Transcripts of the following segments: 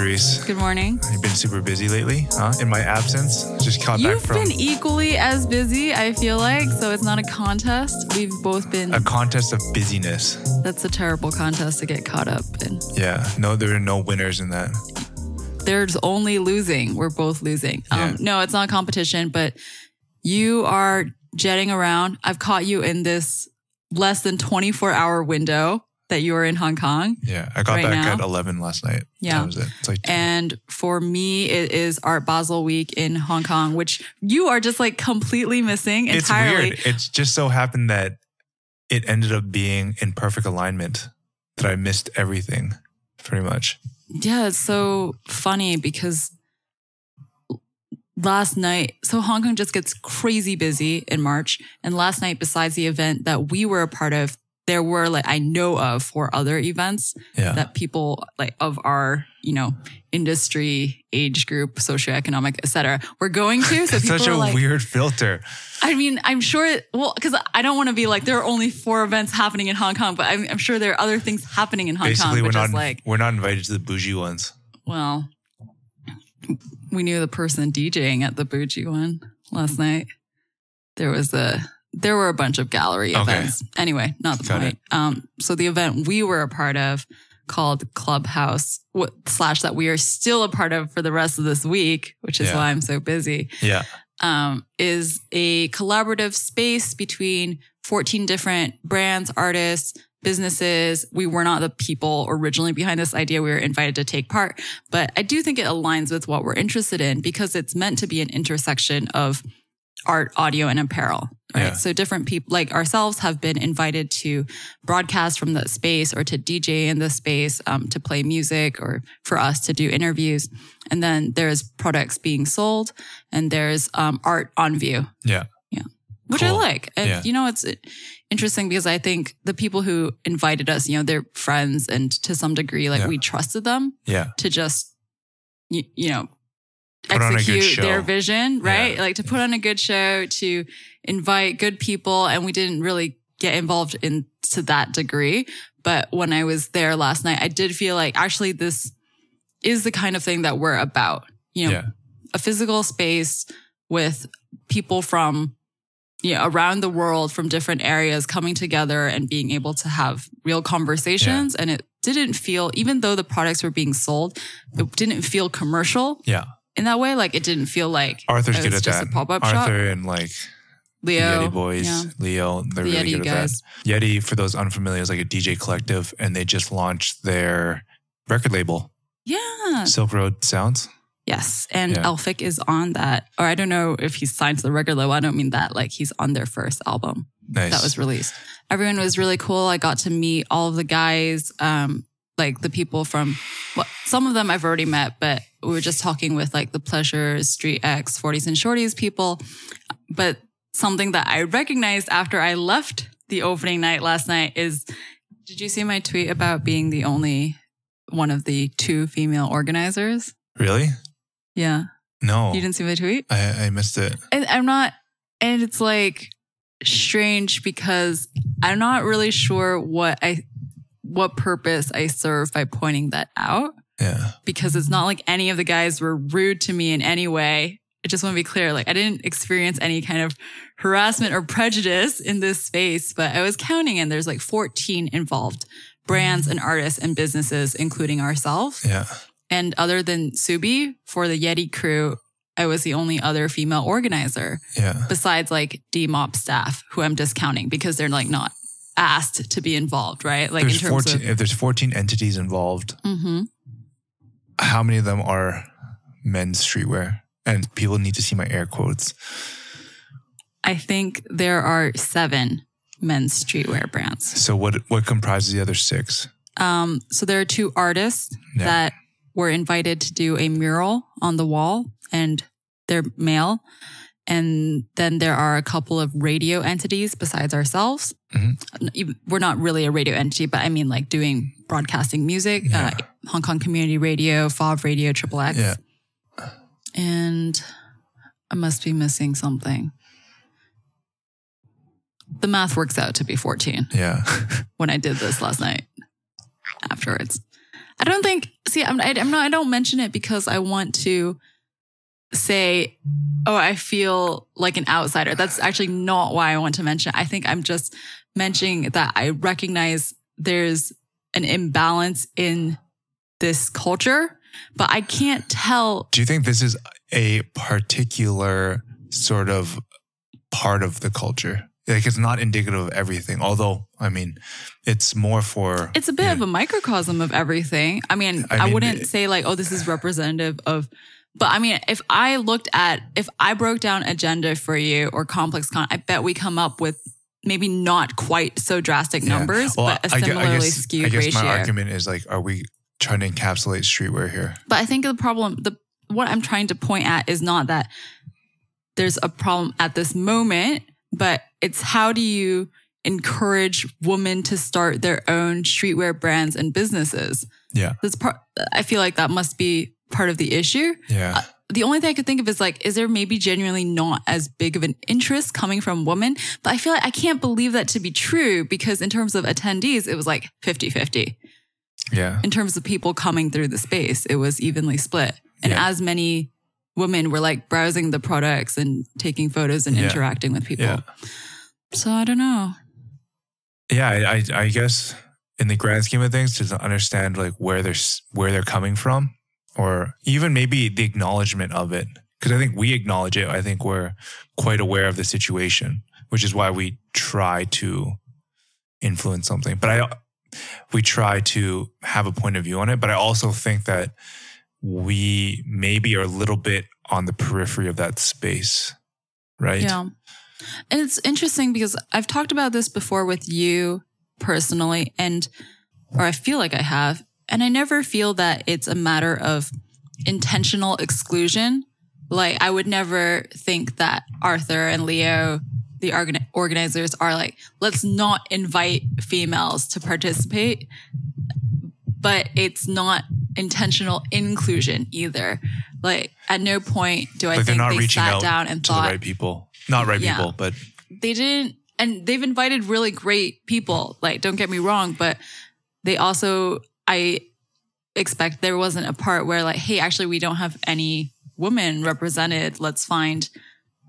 Charisse. Good morning. You've been super busy lately, huh? In my absence, just caught You've back from You've been equally as busy, I feel like, so it's not a contest. We've both been. a contest of busyness. that's a terrible contest to get caught up in. Yeah, no, there are no winners in that. There's only losing. We're both losing. Yeah. Um, no, it's not a competition, but you are jetting around. I've caught you in this less than 24 hour window that you were in Hong Kong. Yeah, I got Right back now? at 11 last night. Yeah. That was it. It's like, And for me, it is Art Basel Week in Hong Kong, which you are just like completely missing entirely. it's weird. It's just so happened that it ended up being in perfect alignment that I missed everything pretty much. Yeah, it's so funny because last night, so Hong Kong just gets crazy busy in March. And last night, besides the event that we were a part of, there were like I know of four other events Yeah. that people like of our, you know, industry, age group, socioeconomic, et cetera, were going to. So such a like, weird filter. I mean, I'm sure, well, because I don't want to be like, there are only four events happening in Hong Kong, but I'm, I'm sure there are other things happening in Hong Basically, Kong, we're not like, we're not invited to the bougie ones. well, we knew the person DJing at the bougie one last night. There was a, there were a bunch of gallery Okay. events. Anyway, not the Got point. Um, so the event we were a part of called Clubhouse what, slash that we are still a part of for the rest of this week, which is Yeah. why I'm so busy Yeah. um, is a collaborative space between 14 different brands, artists, businesses. We were not the people originally behind this idea. We were invited to take part, but I do think it aligns with what we're interested in because it's meant to be an intersection of art, audio, and apparel. Right. Yeah. So different people like ourselves have been invited to broadcast from the space or to DJ in the space, um, to play music or for us to do interviews. And then there's products being sold and there's, um, art on view, Yeah. Yeah. Which I like. And Yeah. you know, it's interesting because I think the people who invited us, you know, they're friends and to some degree, like Yeah. we trusted them Yeah. to just, you, you know, Put on a good execute their vision, right? Yeah. Like to put on a good show, to invite good people. And we didn't really get involved in to that degree. But when I was there last night, I did feel like actually this is the kind of thing that we're about, you know, Yeah. a physical space with people from you know, around the world from different areas coming together and being able to have real conversations. And it didn't feel, even though the products were being sold, it didn't feel commercial Yeah. In that way. Like it didn't feel like Arthur's it good at just that. a pop-up Arthur shop. and like the Leo, Yeti boys, yeah. Leo, they're The really Yeti good guys. at that. Yeti, for those unfamiliar, is like a DJ collective, and they just launched their record label, Yeah. Silk Road Sounds. Yes. And Yeah. Elphick is on that. Or I don't know if he's signed to the record label. I don't mean that. Like he's on their first album. Nice. that was released. Everyone was really cool. I got to meet all of the guys, um, like the people from, well, some of them I've already met, but we were just talking with like the Pleasures, Street X, 40s and Shorties people. But something that I recognized after I left the opening night last night is, did you see my tweet about being the only one of the two female organizers? really? Yeah. No, You didn't see my tweet? I, I missed it. and I'm not, and it's like strange because I'm not really sure what I, what purpose I serve by pointing that out Yeah, because it's not like any of the guys were rude to me in any way. I just want to be clear. Like I didn't experience any kind of harassment or prejudice in this space, but I was counting and there's like 14 involved brands and artists and businesses, including ourselves. yeah, And other than Subi for the Yeti crew, I was the only other female organizer yeah. besides like DMOP staff who I'm discounting because they're like not asked to be involved, right? Like there's in terms 14, if there's 14 entities involved, of, hmm how many of them are men's streetwear? And people need to see my air quotes. I think there are seven men's streetwear brands. So what what comprises the other six? Um, so there are two artists Yeah. that were invited to do a mural on the wall and they're male. And then there are a couple of radio entities besides ourselves. Mhm. We're not really a radio entity, but I mean like doing broadcasting music, Yeah. uh, Hong Kong Community Radio, FOV Radio, Triple X. Yeah. And I must be missing something. The math works out to be 14 Yeah. when I did this last night afterwards. I don't think. See, I'm, I, I'm not. I don't mention it because I want to say, "Oh, I feel like an outsider." That's actually not why I want to mention. It. I think I'm just mentioning that I recognize there's an imbalance in this culture, but I can't tell. Do you think this is a particular sort of part of the culture? Like it's not indicative of everything. Although, I mean, it's more for. It's a bit yeah. of a microcosm of everything. I mean, I I, mean, wouldn't it- say like, oh, this is representative of. But I mean, if I looked at, if I broke down agenda for you or complex con, I bet we come up with maybe not quite so drastic Yeah. numbers, Well, but a gue- I similarly guess, skewed I guess ratio. my argument is like, are we trying to encapsulate streetwear here? But I think the problem, the what I'm trying to point at is not that there's a problem at this moment, but it's how do you encourage women to start their own streetwear brands and businesses? Yeah. That's part. I feel like that must be part of the issue. Yeah. Uh, The only thing I could think of is like, is there maybe genuinely not as big of an interest coming from women? But I feel like I can't believe that to be true because in terms of attendees, it was like 50 50 yeah. in terms of people coming through the space, it was evenly split. And Yeah. as many women were like browsing the products and taking photos and Yeah. interacting with people. Yeah. So I don't know. Yeah. I, I, I guess in the grand scheme of things, to understand like where they're, where they're coming from or even maybe the acknowledgement of it. Cause I think we acknowledge it. I think we're quite aware of the situation, which is why we try to influence something. But I, we try to have a point of view on it. But I also think that we maybe are a little bit on the periphery of that space, right? Yeah. And it's interesting because I've talked about this before with you personally, and, or I feel like I have, and I never feel that it's a matter of intentional exclusion. Like, I would never think that Arthur and Leo, the organ- organizers, are like, let's not invite females to participate. But it's not intentional inclusion either. Like, at no point do I Like they're think they reaching sat out down and to thought, the right people. Not right Yeah. people, but they didn't and they've invited really great people like don't get me wrong but they also i expect there wasn't a part where like hey actually we don't have any women represented let's find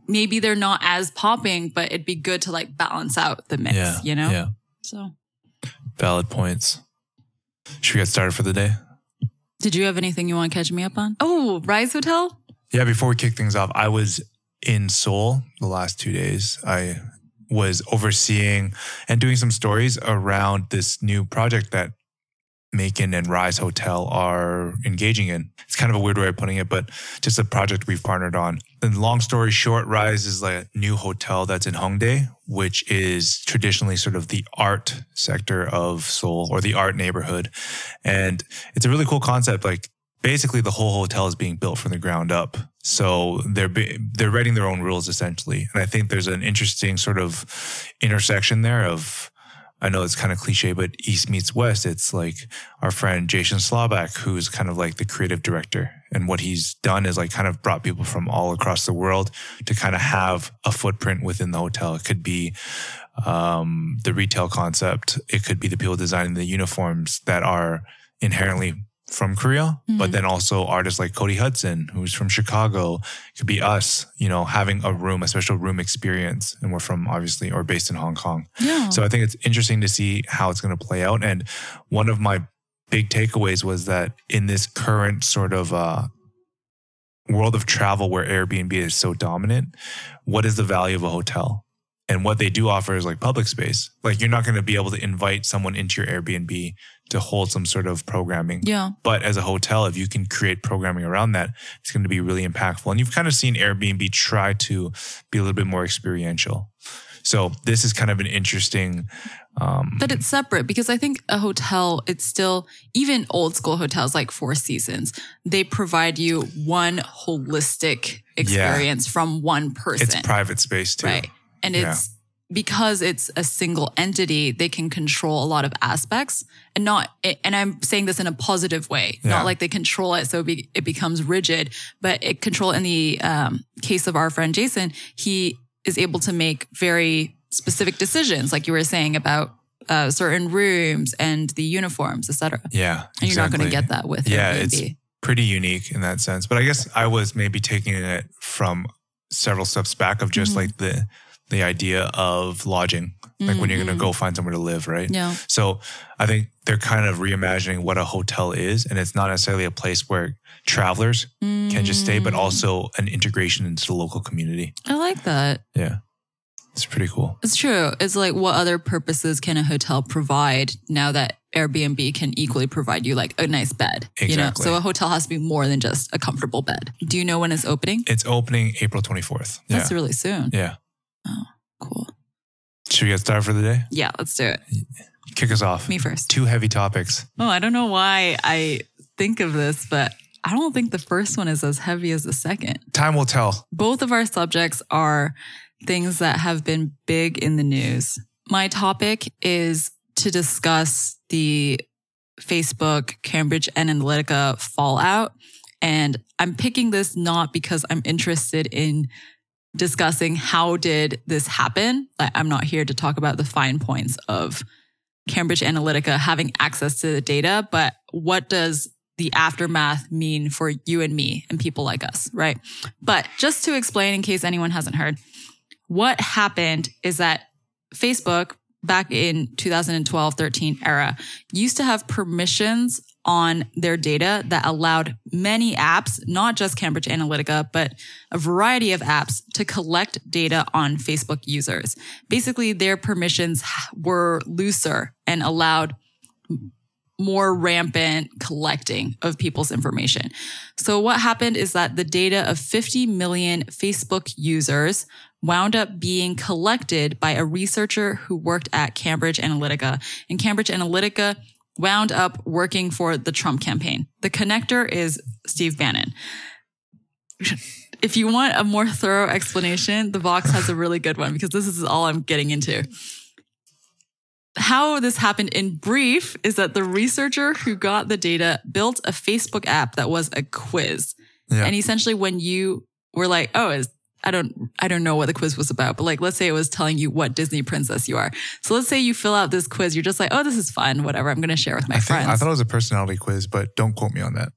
maybe they're not as popping but it'd be good to like balance out the mix yeah. you know Yeah. so Valid points. Should we get started for the day? did you have anything you want to catch me up on oh rise hotel Yeah, before we kick things off, I was in Seoul the last two days. I was overseeing and doing some stories around this new project that Macon and RYSE Hotel are engaging in. It's kind of a weird way of putting it, but just a project we've partnered on. And long story short, RYSE is like a new hotel that's in Hongdae, which is traditionally sort of the art sector of Seoul or the art neighborhood. And it's a really cool concept. Like basically the whole hotel is being built from the ground up. So they're be, they're writing their own rules essentially. And I think there's an interesting sort of intersection there of I know it's kind of cliche, but East meets West. It's like our friend Jason Slabak, who's kind of like the creative director. And what he's done is like kind of brought people from all across the world to kind of have a footprint within the hotel. It could be um, the retail concept. It could be the people designing the uniforms that are inherently from Korea, but Mhm. then also artists like Cody Hudson, who's from Chicago. It could be us, you know, having a room, a special room experience. And we're from obviously or based in Hong Kong. yeah So I think it's interesting to see how it's going to play out. And one of my big takeaways was that in this current sort of uh, world of travel where Airbnb is so dominant, what is the value of a hotel? And what they do offer is like public space. Like you're not going to be able to invite someone into your Airbnb to hold some sort of programming. yeah But as a hotel, if you can create programming around that, it's going to be really impactful. And you've kind of seen Airbnb try to be a little bit more experiential. So this is kind of an interesting. Um, But it's separate because I think a hotel, it's still, even old school hotels like Four Seasons, they provide you one holistic experience from one person. it's private space too. Right. And Yeah. it's because it's a single entity, they can control a lot of aspects and not, and I'm saying this in a positive way, Yeah. not like they control it so it, be, it becomes rigid, but it control in the um, case of our friend Jason, he is able to make very specific decisions, like you were saying about uh, certain rooms and the uniforms, etc. Yeah. And you're not going to get that with Yeah, Airbnb. it's- pretty unique in that sense. But I guess I was maybe taking it from several steps back of just Mhm. like the the idea of lodging, like when you're going to go find somewhere to live, right? Yeah. So I think they're kind of reimagining what a hotel is, and it's not necessarily a place where travelers can just stay, but Mm. also an integration into the local community. I like that. Yeah, it's pretty cool. It's true. It's like what other purposes can a hotel provide now that Airbnb can equally provide you like a nice bed? You know, Exactly. so a hotel has to be more than just a comfortable bed. Do you know when it's opening? It's opening April 24th. Yeah, That's really soon. yeah. Oh, cool. Should we get started for the day? Yeah, let's do it. Kick us off. Me first. Two heavy topics. Oh, I don't know why I think of this, but I don't think the first one is as heavy as the second. Time will tell. Both of our subjects are things that have been big in the news. My topic is to discuss the Facebook Cambridge Analytica fallout. And I'm picking this not because I'm interested in discussing how did this happen. I'm not here to talk about the fine points of Cambridge Analytica having access to the data, but what does the aftermath mean for you and me and people like us, right? But just to explain, in case anyone hasn't heard, what happened is that Facebook back in 2012 13 era used to have permissions on their data that allowed many apps, not just Cambridge Analytica, but a variety of apps to collect data on Facebook users. Basically, their permissions were looser and allowed more rampant collecting of people's information. So what happened is that the data of 50 million Facebook users wound up being collected by a researcher who worked at Cambridge Analytica. And Cambridge Analytica wound up working for the Trump campaign. The connector is Steve Bannon. If you want a more thorough explanation, the Vox has a really good one because this is all I'm getting into. How this happened in brief is that the researcher who got the data built a Facebook app that was a quiz. Yeah. And essentially when you were like, oh, is I don't I don't know what the quiz was about, but like let's say it was telling you what Disney princess you are. So let's say you fill out this quiz, you're just like, oh, this is fun, whatever. I'm gonna share with my I, think, friends. I thought it was a personality quiz, but don't quote me on that.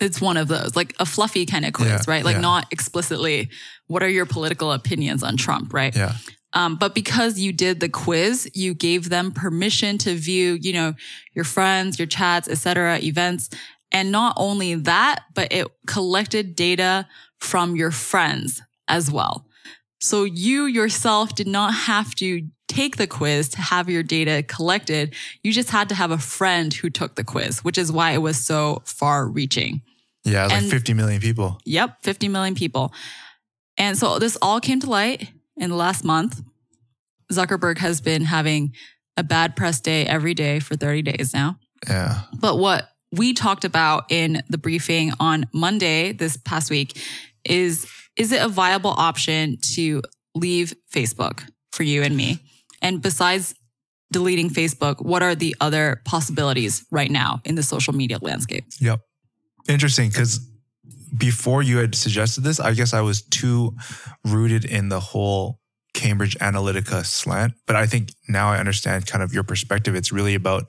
it's one of those, like a fluffy kind of quiz, Yeah, right? Like yeah. not explicitly what are your political opinions on Trump, right? Yeah. Um, but because you did the quiz, you gave them permission to view, you know, your friends, your chats, etc., events. And not only that, but it collected data from your friends as well. So you yourself did not have to take the quiz to have your data collected. You just had to have a friend who took the quiz, which is why it was so far reaching. Yeah. Like And- 50 million people. Yep, 50 million people. And so this all came to light in the last month. Zuckerberg has been having a bad press day every day for 30 days now. Yeah. But what we talked about in the briefing on Monday this past week is is it a viable option to leave Facebook for you and me? And besides deleting Facebook, what are the other possibilities right now in the social media landscape? Yep. Interesting because before you had suggested this, I guess I was too rooted in the whole Cambridge Analytica slant. But I think now I understand kind of your perspective. It's really about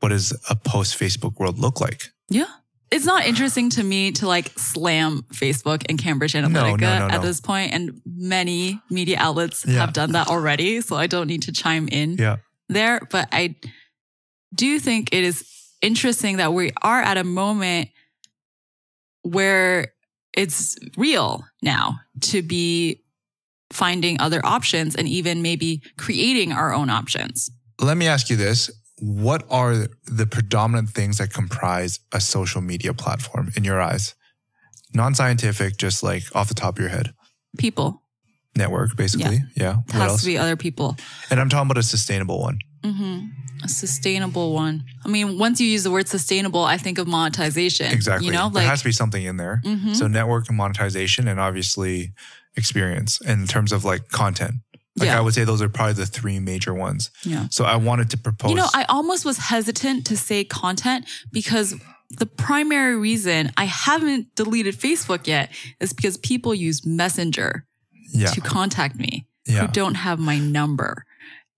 what does a post Facebook world look like? Yeah. It's not interesting to me to like slam Facebook and Cambridge Analytica no, no, no. at this point, and many media outlets Yeah. have done that already. So I don't need to chime in Yeah. there. But I do think it is interesting that we are at a moment where it's real now to be finding other options and even maybe creating our own options. Let me ask you this. What are the predominant things that comprise a social media platform in your eyes? Non scientific, just like off the top of your head. People. Network, basically. Yeah. It What has else? to be other people. and I'm talking about a sustainable one. Mm-hmm. A sustainable one. I mean, once you use the word sustainable, I think of monetization. Exactly. You know, there like has to be something in there. Mm-hmm. So network and monetization and obviously experience in terms of like content. Like Yeah. I would say those are probably the three major ones. yeah. So I wanted to propose. You know, I almost was hesitant to say content because the primary reason I haven't deleted Facebook yet is because people use Messenger yeah. to contact me Yeah. who don't have my number.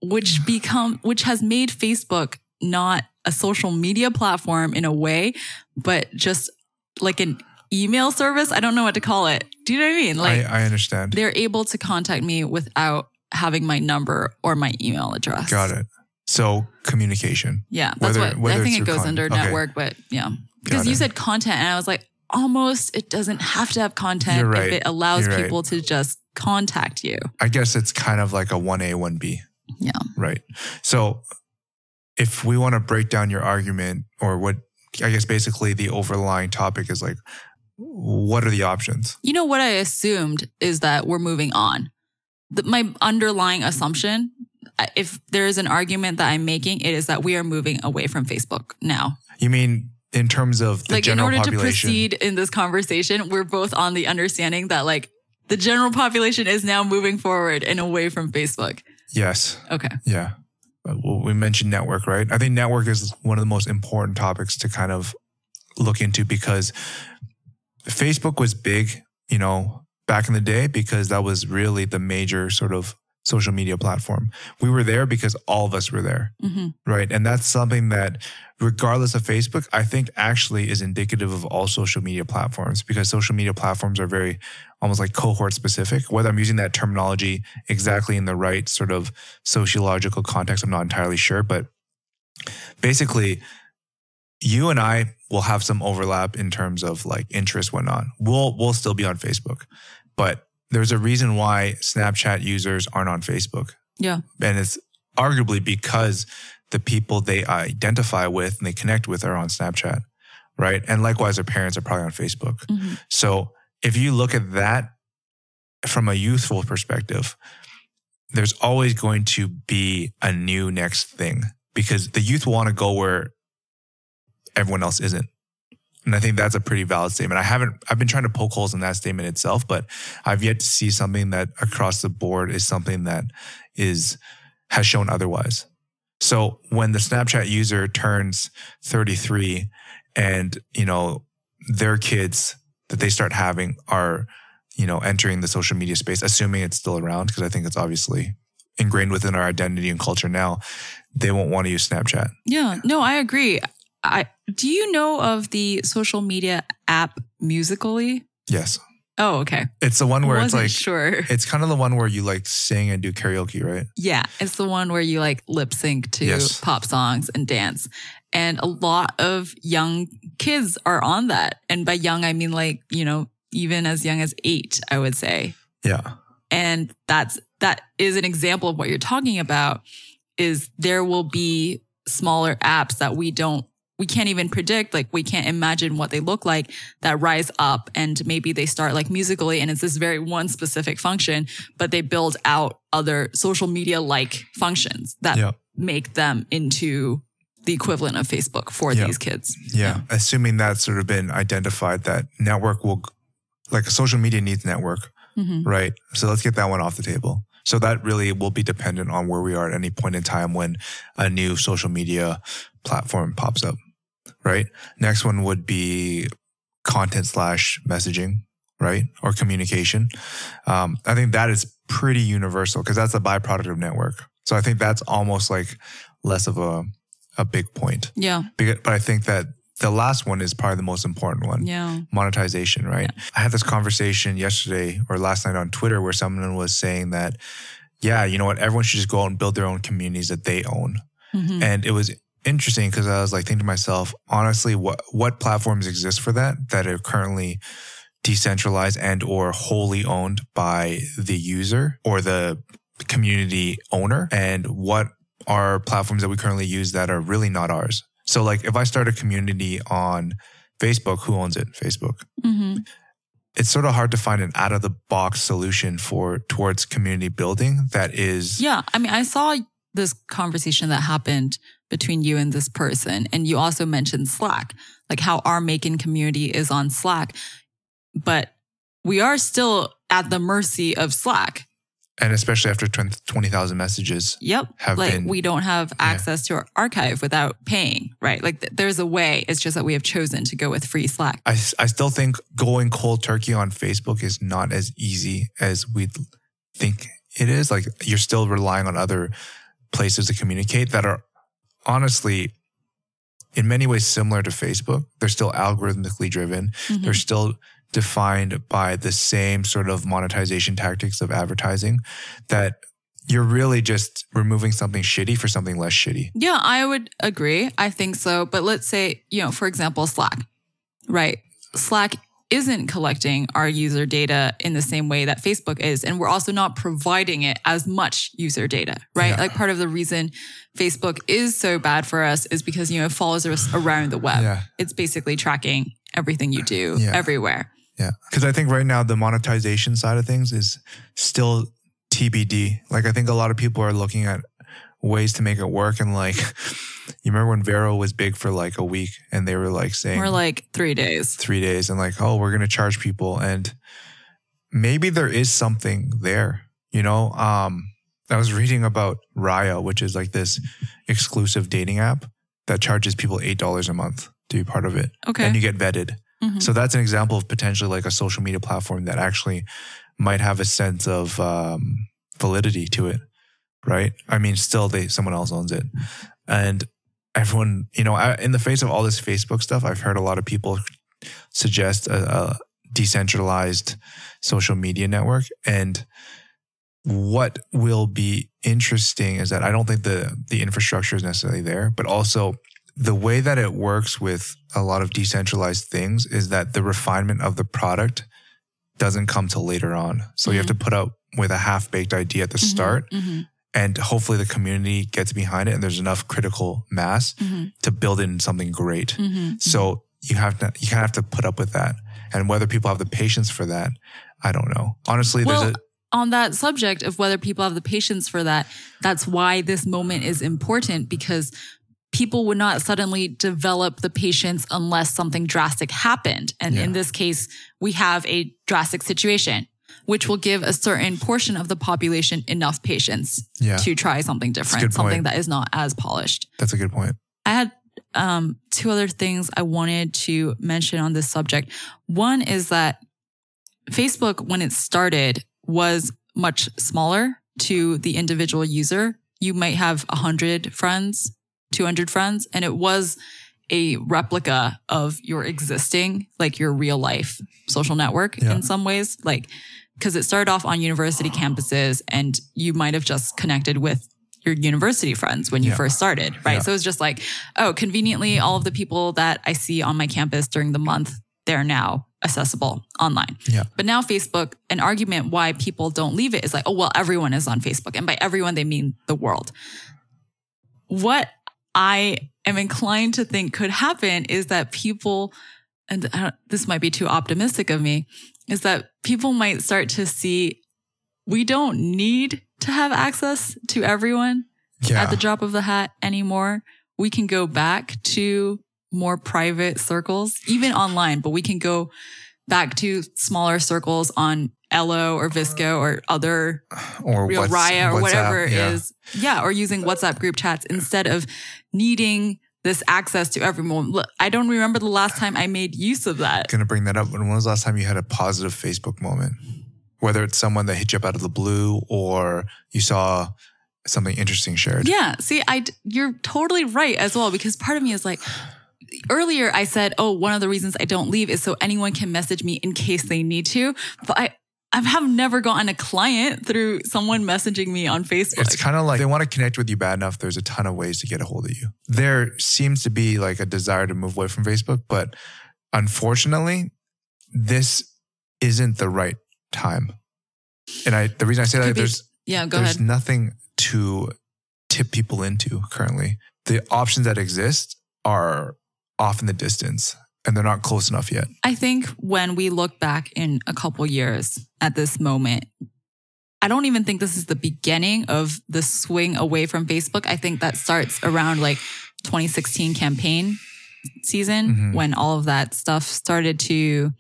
which become which has made Facebook not a social media platform in a way, but just like an email service. I don't know what to call it. Do you know what I mean? Like I, I understand. they're able to contact me without having my number or my email address. Got it. So communication. Yeah, that's Whether- what I think it goes under okay. network, but yeah, because you said content, and I was like, almost it doesn't have to have content You're if it allows You're right. people to just contact you. I guess it's kind of like a 1A, 1B. Yeah. Right. So if we want to break down your argument or what I guess basically the overlying topic is like, what are the options? You know what I assumed is that we're moving on. The, my underlying assumption, if there is an argument that I'm making, it is that we are moving away from Facebook now. You mean in terms of the like in general order to proceed in this conversation, we're both on the understanding that like the general population is now moving forward and away from Facebook. yes. Okay. Yeah. Uh, Well, we mentioned network, right? I think network is one of the most important topics to kind of look into because Facebook was big, you know, back in the day because that was really the major sort of social media platform. We were there because all of us were there, hmm right? And that's something that, regardless of Facebook, I think actually is indicative of all social media platforms because social media platforms are very almost like cohort specific. Whether I'm using that terminology exactly in the right sort of sociological context, I'm not entirely sure. But basically, you and I will have some overlap in terms of like interest, whatnot. We'll we'll still be on Facebook, but there's a reason why Snapchat users aren't on Facebook Yeah. and it's arguably because the people they identify with and they connect with are on Snapchat, right? And likewise, their parents are probably on Facebook. hmm So if you look at that from a youthful perspective, there's always going to be a new next thing because the youth want to go where everyone else isn't. And I think that's a pretty valid statement. I haven't, I've been trying to poke holes in that statement itself, but I've yet to see something that across the board is something that is, has shown otherwise. So when the Snapchat user turns 33 and, you know, their kids that they start having are, you know, entering the social media space, assuming it's still around, because I think it's obviously ingrained within our identity and culture now, they won't want to use Snapchat. Yeah. No, I agree. I do you know of the social media app Musical.ly? Yes. Oh, okay. It's the one where it's like, sure. it's kind of the one where you like sing and do karaoke, right? Yeah, it's the one where you like lip sync to Yes. pop songs and dance. And a lot of young kids are on that. And by young, I mean like, you know, even as young as eight, I would say. Yeah. And that's, that is an example of what you're talking about is there will be smaller apps that we don't, we can't even predict, like we can't imagine what they look like that rise up and maybe they start like Musical.ly and it's this very one specific function, but they build out other social media like functions that Yeah. make them into the equivalent of Facebook for Yeah. these kids. Yeah. Assuming that's sort of been identified that network will, like social media needs network, hmm right? So let's get that one off the table. So that really will be dependent on where we are at any point in time when a new social media platform pops up, right? Next one would be content slash messaging, right? Or communication. Um, I think that is pretty universal because that's a byproduct of network. So I think that's almost like less of a, a big point. Yeah. But I think that the last one is probably the most important one Yeah. monetization, right? I had this conversation yesterday or last night on Twitter where someone was saying that, yeah, you know what, everyone should just go out and build their own communities that they own. Mhm. And it was interesting because I was like thinking to myself, honestly, what what platforms exist for that that are currently decentralized and or wholly owned by the user or the community owner and what are platforms that we currently use that are really not ours. So like if I start a community on Facebook, who owns it? Facebook. Mhm. It's sort of hard to find an out of the box solution for towards community building that is Yeah. I mean, I saw this conversation that happened between you and this person. And you also mentioned Slack, like how our Macon community is on Slack, but we are still at the mercy of Slack. and especially after 20 20,000 messages Yep. have like been we don't have access to our archive without paying, right? Like th- there's a way. It's just that we have chosen to go with free Slack. I, I still think going cold turkey on Facebook is not as easy as we think it is. Like you're still relying on other places to communicate that are honestly in many ways similar to Facebook. They're still algorithmically driven. Mhm. They're still defined by the same sort of monetization tactics of advertising that you're really just removing something shitty for something less shitty. Yeah, I would agree. I think so. But let's say, you know, for example, Slack, right? Slack isn't collecting our user data in the same way that Facebook is. And we're also not providing it as much user data, right? Yeah. Like part of the reason Facebook is so bad for us is because, you know, it follows us around the web. Yeah. It's basically tracking everything you do Yeah. everywhere. Yeah. Cause I think right now the monetization side of things is still TBD. Like I think a lot of people are looking at ways to make it work. And like, you remember when Vero was big for like a week and they were like saying We're like three days. three days and like, oh, we're going to charge people. And maybe there is something there, you know? Um, I was reading about Raya, which is like this exclusive dating app that charges people $8 a month to be part of it. Okay. And you get vetted. Mhm. So that's an example of potentially like a social media platform that actually might have a sense of um, validity to it, right? I mean, still, they someone else owns it, and everyone, you know, I, in the face of all this Facebook stuff, I've heard a lot of people suggest a, a decentralized social media network, and what will be interesting is that I don't think the the infrastructure is necessarily there, but also the way that it works with a lot of decentralized things is that the refinement of the product doesn't come till later on. So you have to put up with a half baked idea at the Mhm. start Mhm. And hopefully the community gets behind it and there's enough critical mass Mhm. to build in something great. Mhm. So you have to you kind of have to put up with that. And whether people have the patience for that, I don't know. Honestly, Well, there's a on that subject of whether people have the patience for that, that's why this moment is important because people would not suddenly develop the patience unless something drastic happened. And Yeah. in this case, we have a drastic situation, which will give a certain portion of the population enough patience yeah, to try something different, something that is not as polished. that's a good point. I had um, two other things I wanted to mention on this subject. One is that Facebook, when it started, was much smaller to the individual user. You might have 100 friends, 200 friends, and it was a replica of your existing, like your real life social network Yeah. in some ways. Like, because it started off on university campuses and you might have just connected with your university friends when you Yeah. first started, right? Yeah. So it's just like, oh, conveniently, all of the people that I see on my campus during the month, they're now accessible online. Yeah. But now Facebook, an argument why people don't leave it is like, oh, well, everyone is on Facebook. And by everyone, they mean the world. What I am inclined to think could happen is that people, and this might be too optimistic of me, is that people might start to see we don't need to have access to everyone Yeah. at the drop of the hat anymore. We can go back to more private circles, even online, but we can go back to smaller circles on Ello or VSCO or other or Raya or whatever it yeah. is. Yeah. Or using WhatsApp group chats instead of needing this access to everyone. Look, I don't remember the last time I made use of that. Going to bring that up. When was the last time you had a positive Facebook moment? Whether it's someone that hit you up out of the blue or you saw something interesting shared. Yeah. See, I you're totally right as well, because part of me is like, earlier I said, oh, one of the reasons I don't leave is so anyone can message me in case they need to. But I, I have never gotten a client through someone messaging me on Facebook. It's kind of like they want to connect with you bad enough. There's a ton of ways to get a hold of you. There seems to be like a desire to move away from Facebook, but unfortunately, this isn't the right time. And I, the reason I say that, be- there's yeah, go there's ahead. nothing to tip people into currently. The options that exist are off in the distance and they're not close enough yet. I think when we look back in a couple years at this moment, I don't even think this is the beginning of the swing away from Facebook. I think that starts around like 2016 campaign season Mhm. when all of that stuff started to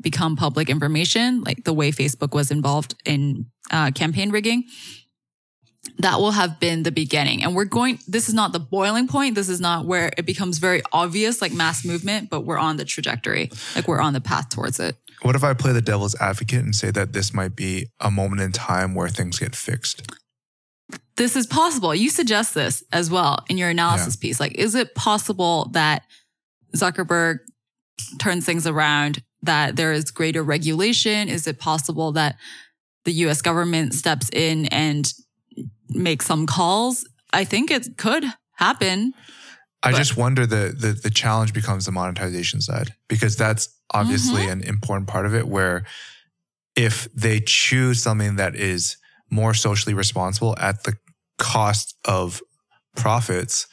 become public information, like the way Facebook was involved in uh, campaign rigging. That will have been the beginning. And we're going, this is not the boiling point. This is not where it becomes very obvious, like mass movement, but we're on the trajectory. Like we're on the path towards it. What if I play the devil's advocate and say that this might be a moment in time where things get fixed? this is possible. You suggest this as well in your analysis piece. Like, is it possible that Zuckerberg turns things around, that there is greater regulation? Is it possible that the US government steps in and makes some calls? I think it could happen. I But- just wonder the, the the challenge becomes the monetization side because that's obviously Mm-hmm. an important part of it. Where if they choose something that is more socially responsible at the cost of profits,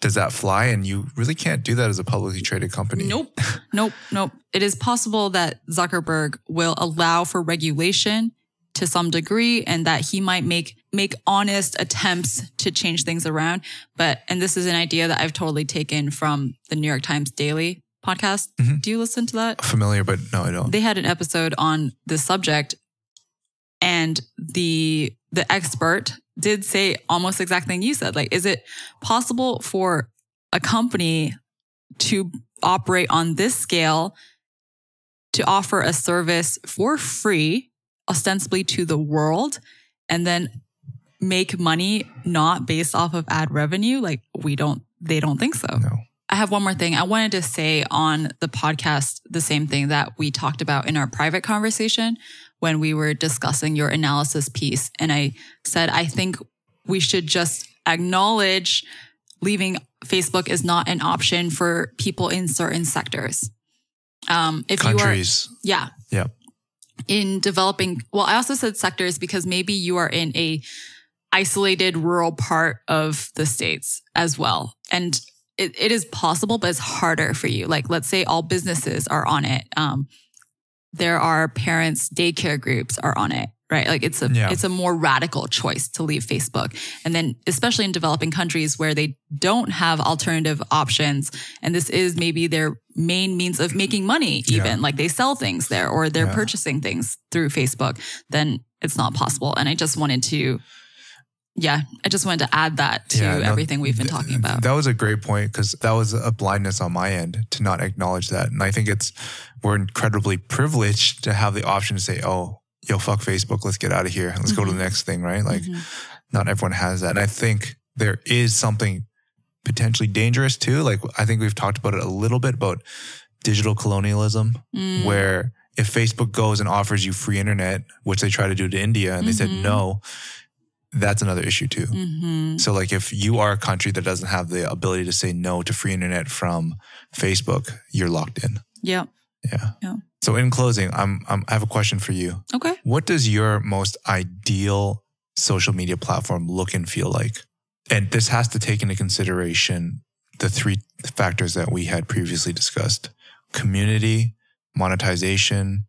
does that fly? And you really can't do that as a publicly traded company. Nope. nope. Nope. It is possible that Zuckerberg will allow for regulation to some degree and that he might make make honest attempts to change things around. But and this is an idea that I've totally taken from the New York Times Daily podcast. Mhm. Do you listen to that? Familiar, but no, I don't. They had an episode on this subject and the the expert did say almost the exact thing you said. Like, is it possible for a company to operate on this scale to offer a service for free, ostensibly to the world, and then make money not based off of ad revenue? Like, we don't, they don't think so. no. I have one more thing. I wanted to say on the podcast the same thing that we talked about in our private conversation when we were discussing your analysis piece. And I said, I think we should just acknowledge leaving Facebook is not an option for people in certain sectors. Um, if you are, Countries. yeah. Yeah. In developing, well, I also said sectors because maybe you are in a isolated rural part of the states as well. And it, it is possible, but it's harder for you. Like, let's say all businesses are on it. Um, there are parents' daycare groups are on it, right? Like it's a, Yeah. it's a more radical choice to leave Facebook. And then, especially in developing countries where they don't have alternative options, and this is maybe their main means of making money, even Yeah. like they sell things there or they're Yeah. purchasing things through Facebook, then it's not possible. And I just wanted to, yeah, I just wanted to add that to no, everything we've been talking about. That was a great point because that was a blindness on my end to not acknowledge that. And I think it's, we're incredibly privileged to have the option to say, oh, yo, fuck Facebook, let's get out of here. Let's go to the next thing, right? Like, Mhm. not everyone has that. And I think there is something potentially dangerous too. Like, I think we've talked about it a little bit about digital colonialism, Mm. where if Facebook goes and offers you free internet, which they try to do to India, and they said Mhm. no, that's another issue too. Mhm. So, like, if you are a country that doesn't have the ability to say no to free internet from Facebook, you're locked in. Yeah. Yeah. Yeah. So, in closing, I'm, I'm I have a question for you. Okay. What does your most ideal social media platform look and feel like? And this has to take into consideration the three factors that we had previously discussed: community, monetization,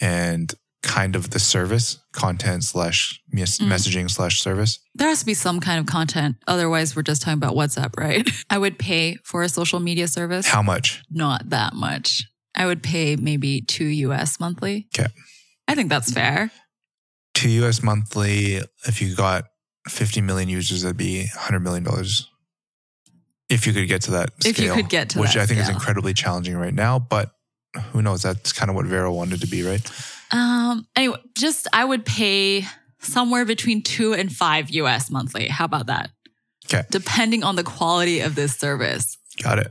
and kind of the service content slash mes- Mm. messaging slash service. There has to be some kind of content. Otherwise, we're just talking about WhatsApp, right? I would pay for a social media service. How much? Not that much. I would pay maybe two US monthly. Okay. I think that's fair. Two US monthly, if you got 50 million users, that'd be $100 million. If you could get to that If you scale, could get to which I think is incredibly challenging right now, but who knows? That's kind of what Vero wanted to be, right? Um, anyway, just I would pay somewhere between two and five US monthly. How about that? Okay. Depending on the quality of this service. Got it.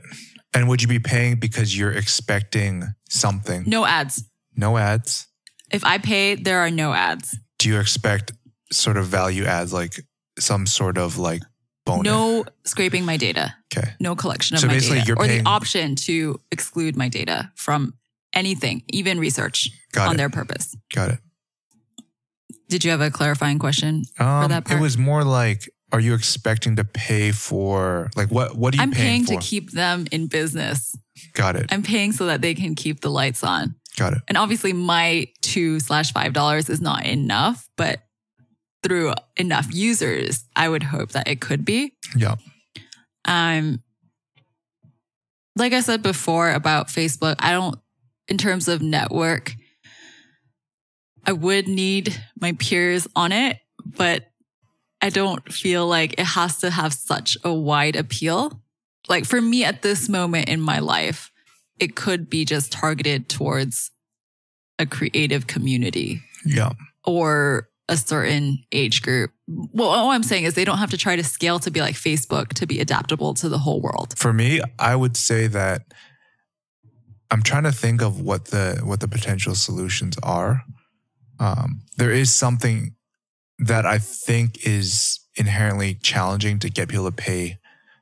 And would you be paying because you're expecting something? No ads. No ads. If I pay, there are no ads. Do you expect sort of value ads, like some sort of like bonus? No scraping my data. Okay. No collection of So my basically data. you're or paying- the option to exclude my data from anything, even research Got on it. their purpose. Got it. Did you have a clarifying question? Um, that it was more like, are you expecting to pay for like what? What are you I'm paying, paying to keep them in business. Got it. I'm paying so that they can keep the lights on. Got it. And obviously, my two slash five dollars is not enough, but through enough users, I would hope that it could be. Yeah. Um, like I said before about Facebook, I don't, in terms of network, I would need my peers on it, but I don't feel like it has to have such a wide appeal. Like for me at this moment in my life, it could be just targeted towards a creative community Yeah. or a certain age group. Well, all I'm saying is they don't have to try to scale to be like Facebook to be adaptable to the whole world. For me, I would say that I'm trying to think of what the what the potential solutions are. Um, there is something that I think is inherently challenging to get people to pay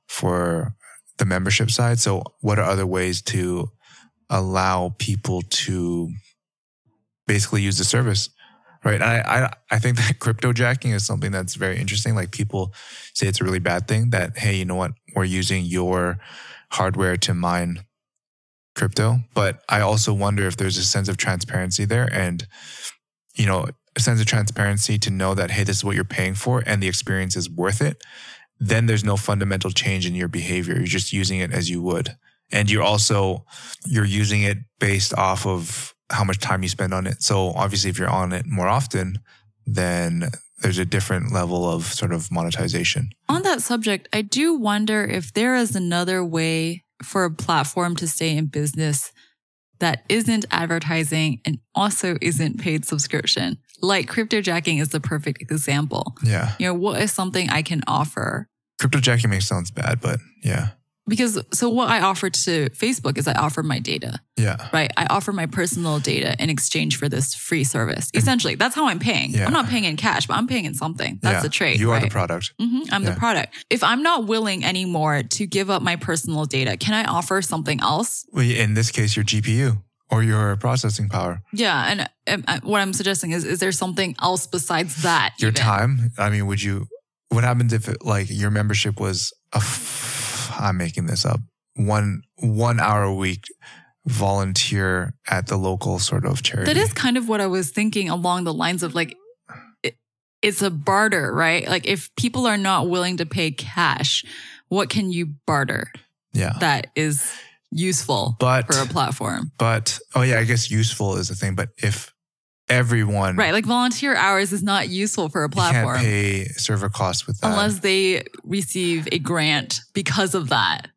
for the membership side. So, what are other ways to allow people to basically use the service? Right. I, I I think that crypto jacking is something that's very interesting. Like people say it's a really bad thing that, hey, you know what? We're using your hardware to mine crypto. But I also wonder if there's a sense of transparency there and, you know, sense of transparency to know that, hey, this is what you're paying for and the experience is worth it. Then there's no fundamental change in your behavior. You're just using it as you would. And you're also, you're using it based off of how much time you spend on it. So obviously, if you're on it more often, then there's a different level of sort of monetization. On that subject, I do wonder if there is another way for a platform to stay in business that isn't advertising and also isn't paid subscription. Like cryptojacking is the perfect example. Yeah. You know, what is something I can offer? Cryptojacking makes sounds bad, but yeah. Because so what I offer to Facebook is I offer my data, Yeah. right? I offer my personal data in exchange for this free service. Essentially, that's how I'm paying. Yeah. I'm not paying in cash, but I'm paying in something. That's yeah. the trade. You are right? the product. hmm I'm Yeah. the product. If I'm not willing anymore to give up my personal data, can I offer something else? Well, in this case, your GPU or your processing power, Yeah, and um, uh, what I'm suggesting is, is there something else besides that? your even? time. I mean, would you, what happens if it, like your membership was a, f- I'm making this up, one, one hour a week volunteer at the local sort of charity? That is kind of what I was thinking along the lines of like, it, it's a barter, right? Like if people are not willing to pay cash, what can you barter yeah. that is useful But, for a platform? but, oh yeah, I guess useful is the thing. But if everyone Right. Like volunteer hours is not useful for a you can't platform pay server costs with that. unless they receive a grant because of that.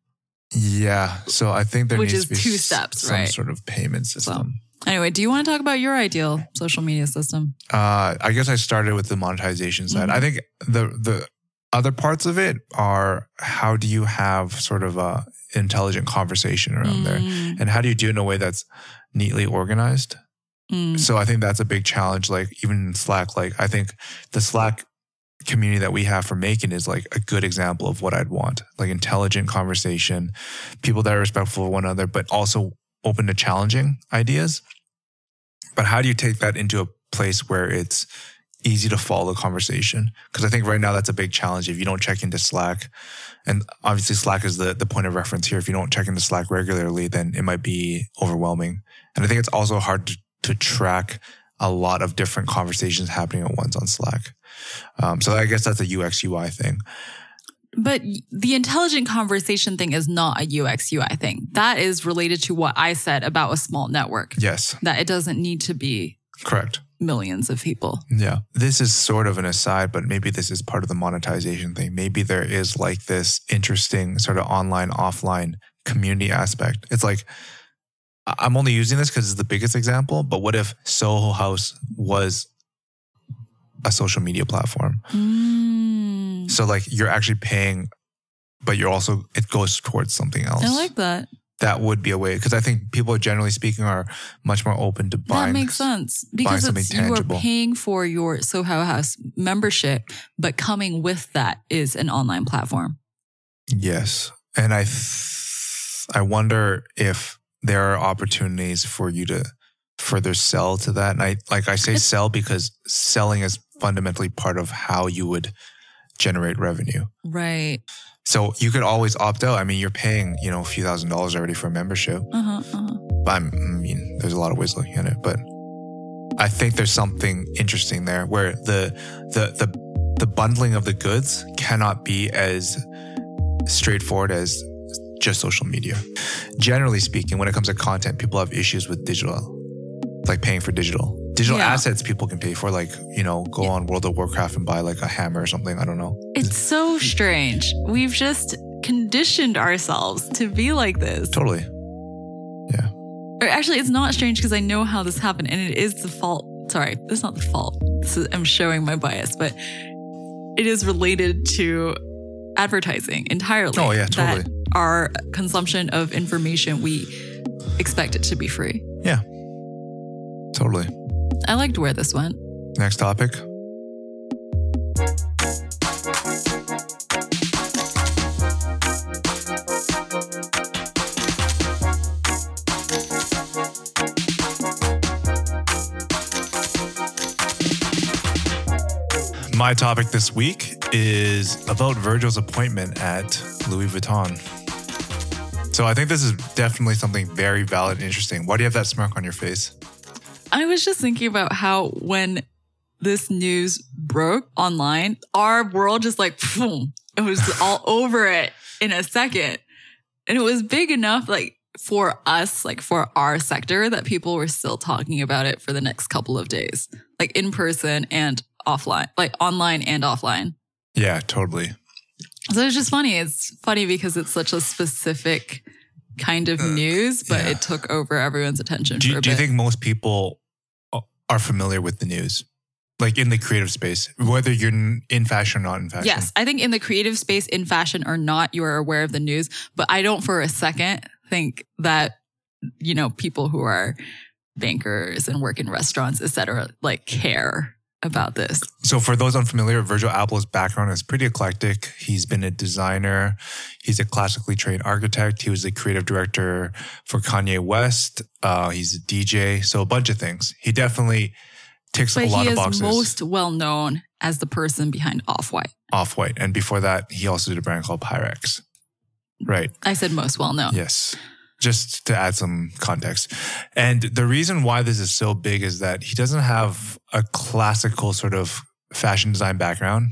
yeah. So I think there Which needs is to be two steps, some right? sort of payment system. Anyway, do you want to talk about your ideal social media system? Uh, I guess I started with the monetization side. Mhm. I think the the other parts of it are how do you have sort of a intelligent conversation around there, Mm, and how do you do it in a way that's neatly organized. mm. So I think that's a big challenge. Like even in Slack, like I think the Slack community that we have for making is like a good example of what I'd want. Like intelligent conversation, people that are respectful of one another, but also open to challenging ideas. But how do you take that into a place where it's easy to follow the conversation? Because I think right now that's a big challenge. If you don't check into Slack, and obviously Slack is the, the point of reference here. If you don't check into Slack regularly, then it might be overwhelming. And I think it's also hard to, to track a lot of different conversations happening at once on Slack. Um, so I guess that's a UX UI thing. But the intelligent conversation thing is not a UX UI thing. That is related to what I said about a small network, Yes, that it doesn't need to be correct. Millions of people. Yeah. This is sort of an aside, but maybe this is part of the monetization thing. Maybe there is like this interesting sort of online, offline community aspect. It's like, I'm only using this because it's the biggest example, but what if Soho House was a social media platform? Mm, So, like, you're actually paying, but you're also, it goes towards something else. I like that. That would be a way because I think people generally speaking are much more open to buying. That makes sense because it's, you are paying for your Soho House membership, but coming with that is an online platform. Yes. And I th- I wonder if there are opportunities for you to further sell to that. And I like I say sell because selling is fundamentally part of how you would generate revenue. Right. So you could always opt out. I mean, you're paying, you know, a few thousand dollars already for a membership. Uh huh. Uh-huh. I'm, I mean, there's a lot of ways looking at it, but I think there's something interesting there where the the the the bundling of the goods cannot be as straightforward as just social media. Generally speaking, when it comes to content, people have issues with digital, like paying for digital. Digital Yeah. assets people can pay for, like, you know, go on World of Warcraft and buy like a hammer or something. I don't know. It's so strange. We've just conditioned ourselves to be like this. Totally. Yeah. Or actually, it's not strange because I know how this happened and it is the fault. Sorry, it's not the fault. so I'm showing my bias, but it is related to advertising entirely. Oh, yeah, totally. our consumption of information, we expect it to be free. Yeah. Totally. I liked where this went. Next topic. My topic this week is about Virgil's appointment at Louis Vuitton. So I think this is definitely something very valid and interesting. Why do you have that smirk on your face? I was just thinking about how when this news broke online, our world just like, boom, it was all over it in a second. And it was big enough, like for us, like for our sector, that people were still talking about it for the next couple of days, like in person and offline, like online and offline. Yeah, totally. So it's just funny. It's funny because it's such a specific kind of news, but yeah. it took over everyone's attention Do for you, a do you think most people are familiar with the news? Like in the creative space, whether you're in fashion or not in fashion? Yes, I think in the creative space, in fashion or not, you are aware of the news. But I don't for a second think that you know people who are bankers and work in restaurants, etc., like care about this. So for those unfamiliar, Virgil Abloh's background is pretty eclectic. He's been a designer. He's a classically trained architect. He was the creative director for Kanye West. Uh, he's a DJ. So a bunch of things. He definitely ticks But a lot he of is boxes. most well known as the person behind Off White. Off White. And before that, he also did a brand called Pyrex. Right. I said most well known. Yes. Just to add some context. And the reason why this is so big is that he doesn't have a classical sort of fashion design background,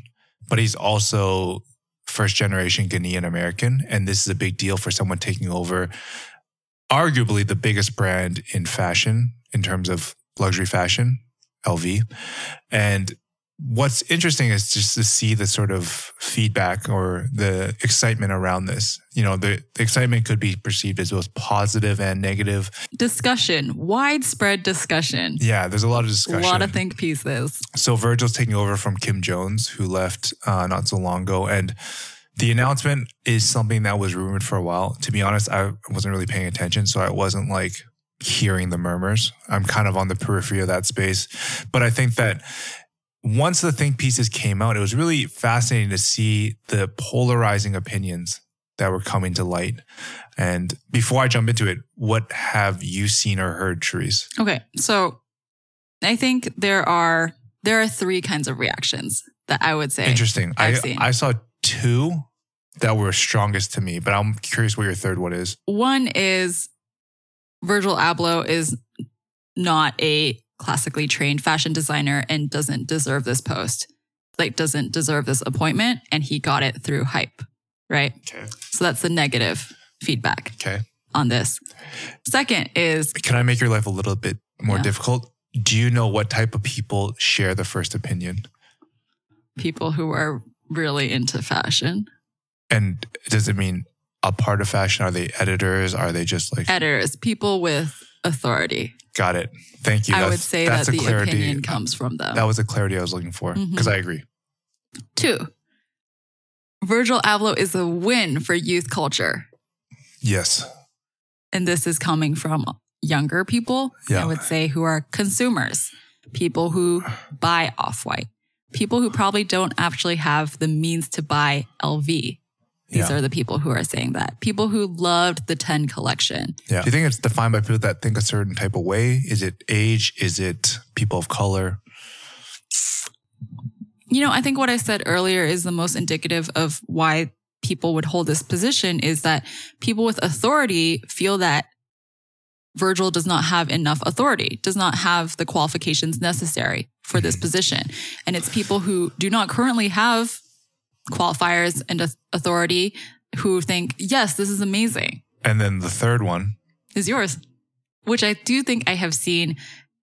but he's also first generation Ghanaian American. And this is a big deal for someone taking over arguably the biggest brand in fashion in terms of luxury fashion, LV. And what's interesting is just to see the sort of feedback or the excitement around this. You know, the, the excitement could be perceived as both positive and negative. Discussion, widespread discussion. Yeah, there's a lot of discussion. A lot of think pieces. So Virgil's taking over from Kim Jones, who left uh, not so long ago. And the announcement is something that was rumored for a while. To be honest, I wasn't really paying attention. So I wasn't like hearing the murmurs. I'm kind of on the periphery of that space. But I think that once the think pieces came out, it was really fascinating to see the polarizing opinions that were coming to light. And before I jump into it, what have you seen or heard, Therese? Okay, so I think there are there are three kinds of reactions that I would say. Interesting. I, I've seen. I saw two that were strongest to me, but I'm curious what your third one is. One is Virgil Abloh is not a classically trained fashion designer and doesn't deserve this post. Like doesn't deserve this appointment and he got it through hype, right? Okay. So that's the negative feedback Okay. on this. Second is Can I make your life a little bit more Yeah. difficult? Do you know what type of people share the first opinion? people who are really into fashion. And does it mean a part of fashion? Are they editors? Are they just like, Editors, people with authority. got it? Thank you. I would That's- say that the clarity. opinion comes from them. That was a clarity I was looking for because mm-hmm. I agree. Two, Virgil Abloh is a win for youth culture. Yes. And this is coming from younger people, Yeah. I would say, who are consumers, people who buy Off White, people who probably don't actually have the means to buy LV. These Yeah. are the people who are saying that. People who loved the 10 collection. Yeah. Do you think it's defined by people that think a certain type of way? Is it age? Is it people of color? You know, I think what I said earlier is the most indicative of why people would hold this position is that people with authority feel that Virgil does not have enough authority, does not have the qualifications necessary for this mm-hmm. position. And it's people who do not currently have qualifiers and authority who think, yes, this is amazing, And then the third one, is yours, which I do think I have seen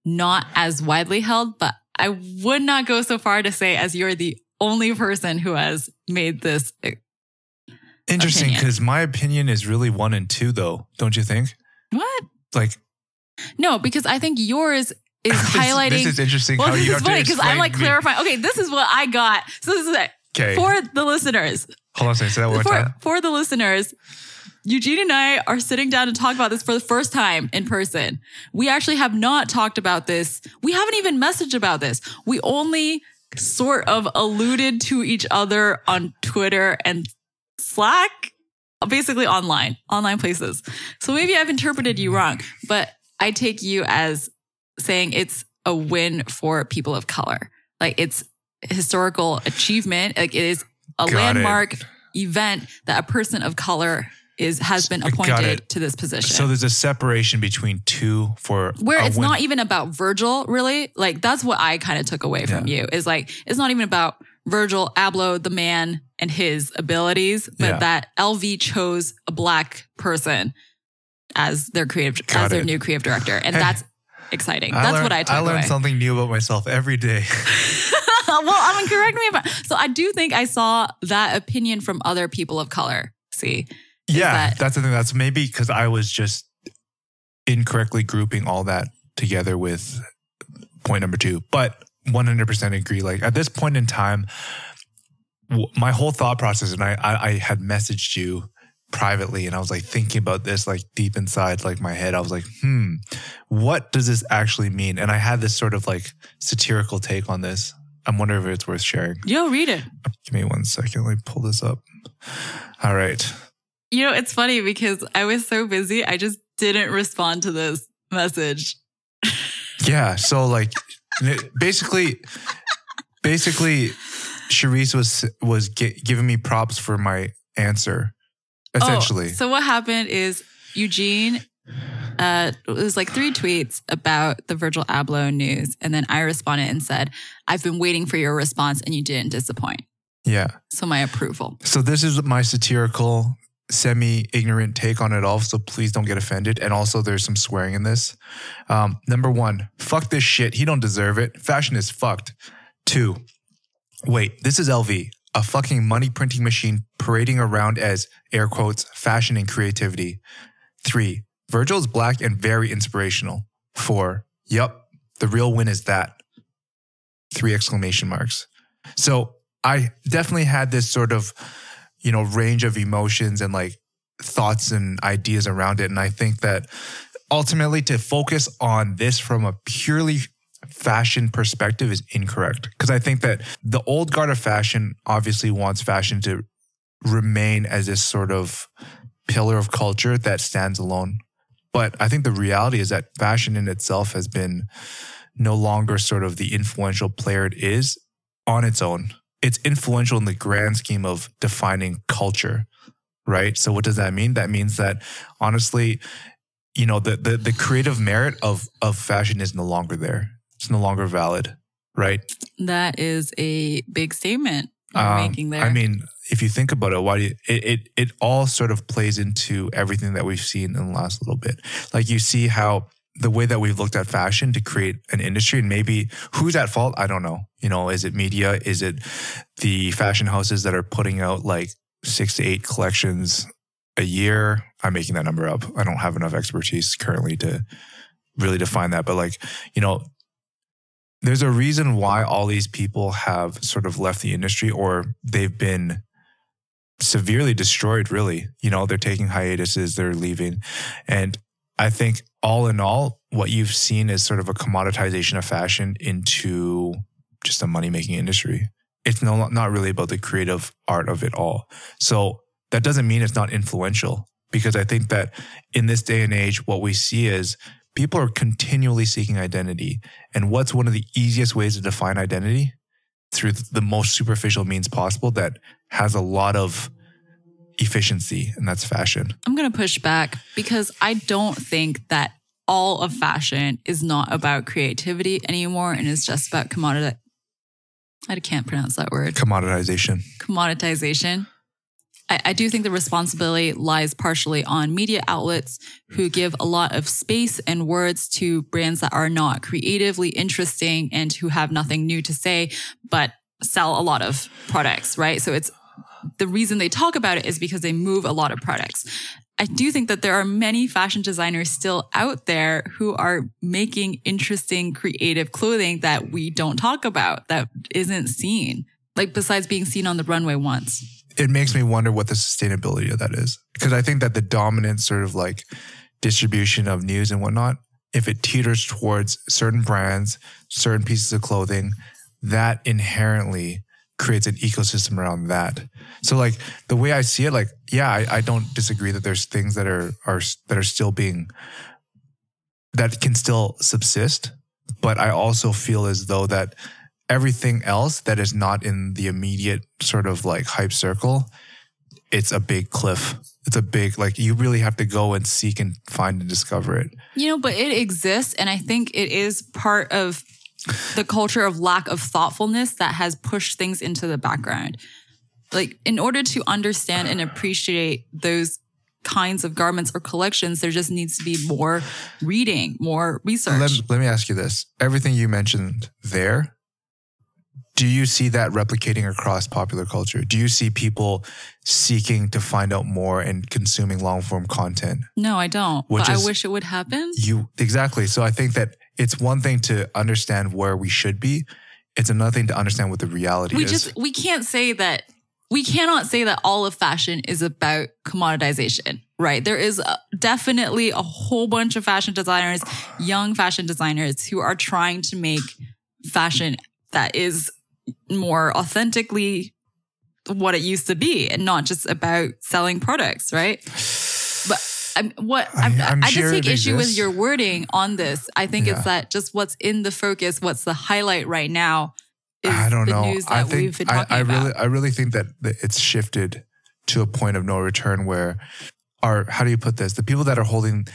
not as widely held, but I would not go so far to say as you're the only person who has made this. Uh, interesting because my opinion is really one and two, though, don't you think? What? Like, No, because I think yours is highlighting. This is interesting. well, this is funny because I'm like clarifying. Okay, this is what I got. So this is it Okay, for the listeners. hold on a second. Say that one For, time. for the listeners, Eugene and I are sitting down to talk about this for the first time in person. We actually have not talked about this. We haven't even messaged about this. We only sort of alluded to each other on Twitter and Slack, basically online, online places. So maybe I've interpreted you wrong, but I take you as saying it's a win for people of color. Like it's historical achievement. Like it is a Got it. landmark event that a person of color is has been appointed to this position. So there's a separation between two for where it's win- not even about Virgil, really. Like that's what I kind of took away from you is like it's not even about Virgil Abloh, the man, and his abilities, but Yeah. that LV chose a black person as their creative Got as their it. new creative director, and that's exciting. I That's learn- what I took I learn away. something new about myself every day. well, I mean, correct me if I. So I do think I saw that opinion from other people of color. See, yeah, that- that's the thing. That's maybe because I was just incorrectly grouping all that together with point number two. But 100% agree. Like at this point in time, w- my whole thought process, and I, I, I had messaged you privately, and I was like thinking about this, like deep inside, like my head. I was like, hmm, what does this actually mean? And I had this sort of like satirical take on this. I'm wondering if it's worth sharing. yo, read it. Give me one second. Let me pull this up. All right. You know, it's funny because I was so busy, I just didn't respond to this message. Yeah. So like basically, basically, Charisse was was gi- giving me props for my answer. Essentially, Oh, so what happened is Eugene, uh, it was like three tweets about the Virgil Abloh news, and then I responded and said, "I've been waiting for your response, and you didn't disappoint." yeah. So my approval. So this is my satirical, semi-ignorant take on it all. So please don't get offended. And also, there's some swearing in this. Um, number one, fuck this shit. He don't deserve it. Fashion is fucked. Two, wait, this is LV, a fucking money printing machine parading around as air quotes fashion and creativity. Three, Virgil is black and very inspirational. Four, yup, the real win is that. Three exclamation marks. So I definitely had this sort of, you know, range of emotions and like thoughts and ideas around it. And I think that ultimately to focus on this from a purely fashion perspective is incorrect. Because I think that the old guard of fashion obviously wants fashion to remain as this sort of pillar of culture that stands alone. But I think the reality is that fashion in itself has been no longer sort of the influential player it is on its own. It's influential in the grand scheme of defining culture, right? So what does that mean? That means that honestly, you know, the the, the creative merit of of fashion is no longer there. It's no longer valid, right? That is a big statement you're Um, making there. I mean, if you think about it, why do you, it, it it all sort of plays into everything that we've seen in the last little bit. Like you see how the way that we've looked at fashion to create an industry, and maybe who's at fault? I don't know. You know, is it media? Is it the fashion houses that are putting out like six to eight collections a year? I'm making that number up. I don't have enough expertise currently to really define that, but like you know, there's a reason why all these people have sort of left the industry or they've been severely destroyed really. You know they're taking hiatuses they're leaving. And i think all in all what you've seen is sort of a commoditization of fashion into just a money making industry. It's no not really about the creative art of it all. So that doesn't mean it's not influential because i think that in this day and age what we see is people are continually seeking identity and what's one of the easiest ways to define identity? Through the most superficial means possible that has a lot of efficiency, and that's fashion. I'm going to push back because I don't think that all of fashion is not about creativity anymore and is just about commodity. I can't pronounce that word. Commoditization. Commoditization. I, I do think the responsibility lies partially on media outlets who give a lot of space and words to brands that are not creatively interesting and who have nothing new to say, but sell a lot of products, right? So it's the reason they talk about it is because they move a lot of products. I do think that there are many fashion designers still out there who are making interesting, creative clothing that we don't talk about, that isn't seen. Like besides being seen on the runway once. It makes me wonder what the sustainability of that is. Because I think that the dominant sort of like distribution of news and whatnot, if it teeters towards certain brands, certain pieces of clothing, that inherently creates an ecosystem around that. So like the way I see it, like, yeah, I, I don't disagree that there's things that are, are, that are still being, that can still subsist. But I also feel as though that everything else that is not in the immediate sort of like hype circle, it's a big cliff. It's a big, like, you really have to go and seek and find and discover it. You know, but it exists. And I think it is part of the culture of lack of thoughtfulness that has pushed things into the background. Like, in order to understand and appreciate those kinds of garments or collections, there just needs to be more reading, more research. Let, let me ask you this everything you mentioned there, do you see that replicating across popular culture? Do you see people seeking to find out more and consuming long form content? no, I don't. Which but is- I wish it would happen. You exactly. So I think that it's one thing to understand where we should be. It's another thing to understand what the reality we is. just we can't say that we cannot say that all of fashion is about commoditization right there is definitely a whole bunch of fashion designers young fashion designers who are trying to make fashion that is more authentically what it used to be and not just about selling products right but I'm, what I- I'm, I'm I sure just take it issue with your wording on this. I think Yeah. it's that just what's in the focus, what's the highlight right now is I don't the know. news that I we've think been I, talking I really, I really think that that it's shifted to a point of no return where are how do you put this? The people that are holding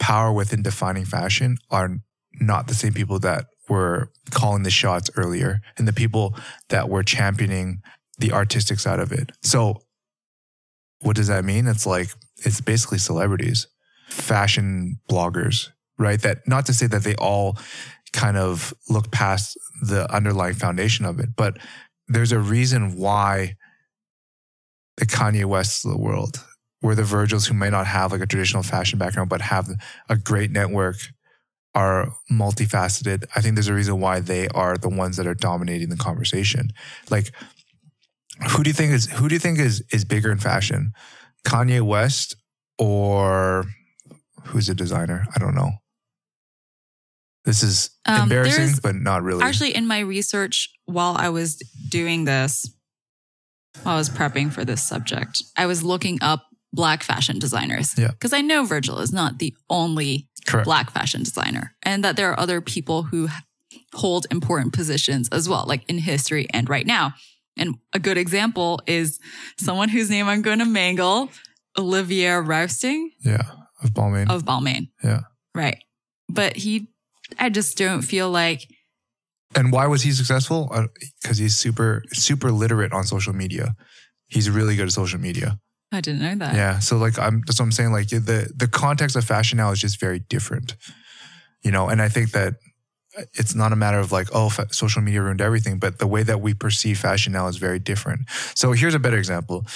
power within defining fashion are not the same people that were calling the shots earlier, and the people that were championing the artistic side of it. So, what does that mean? It's like it's basically celebrities, fashion bloggers, right? That not to say that they all kind of look past the underlying foundation of it, but there's a reason why the Kanye Wests of the world, where the Virgils who may not have like a traditional fashion background, but have a great network, are multifaceted. I think there's a reason why they are the ones that are dominating the conversation. Like, who do you think is who do you think is is bigger in fashion, Kanye West or who's a designer? I don't know. This is Um, embarrassing, but not really. Actually, in my research while I was doing this, while I was prepping for this subject, I was looking up black fashion designers. Yeah. Because I know Virgil is not the only Correct. black fashion designer and that there are other people who hold important positions as well, like in history and right now. And a good example is someone whose name I'm going to mangle, Olivier Rousteing Yeah, of Balmain. of Balmain. Yeah. Right. But he, I just don't feel like And why was he successful? Uh, because he's super, super literate on social media. He's really good at social media. I didn't know that. Yeah. So like, I'm that's what I'm saying. Like the the context of fashion now is just very different, you know. And I think that it's not a matter of like, oh, fa- social media ruined everything, but the way that we perceive fashion now is very different. So here's a better example.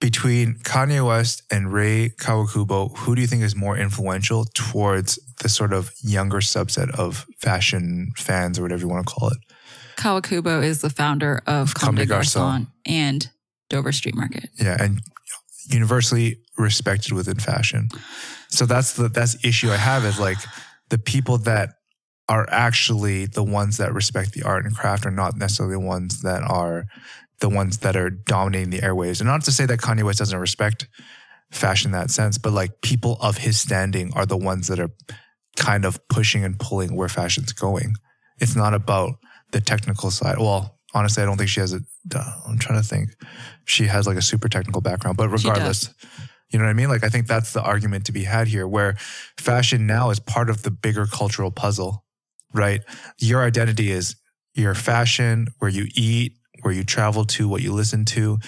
Between Kanye West and Rei Kawakubo, who do you think is more influential towards the sort of younger subset of fashion fans or whatever you want to call it? Kawakubo is the founder of Comme des Garçons and Dover Street Market. Yeah, and universally respected within fashion. So that's the that's the issue I have is like the people that are actually the ones that respect the art and craft are not necessarily the ones that are the ones that are dominating the airwaves. And not to say that Kanye West doesn't respect fashion in that sense, but like people of his standing are the ones that are kind of pushing and pulling where fashion's going. It's not about the technical side. Well, honestly, I don't think she has a. I'm trying to think. She has like a super technical background, but regardless, you know what I mean? Like, I think that's the argument to be had here, where fashion now is part of the bigger cultural puzzle, right? Your identity is your fashion, where you eat, where you travel to, what you listen to,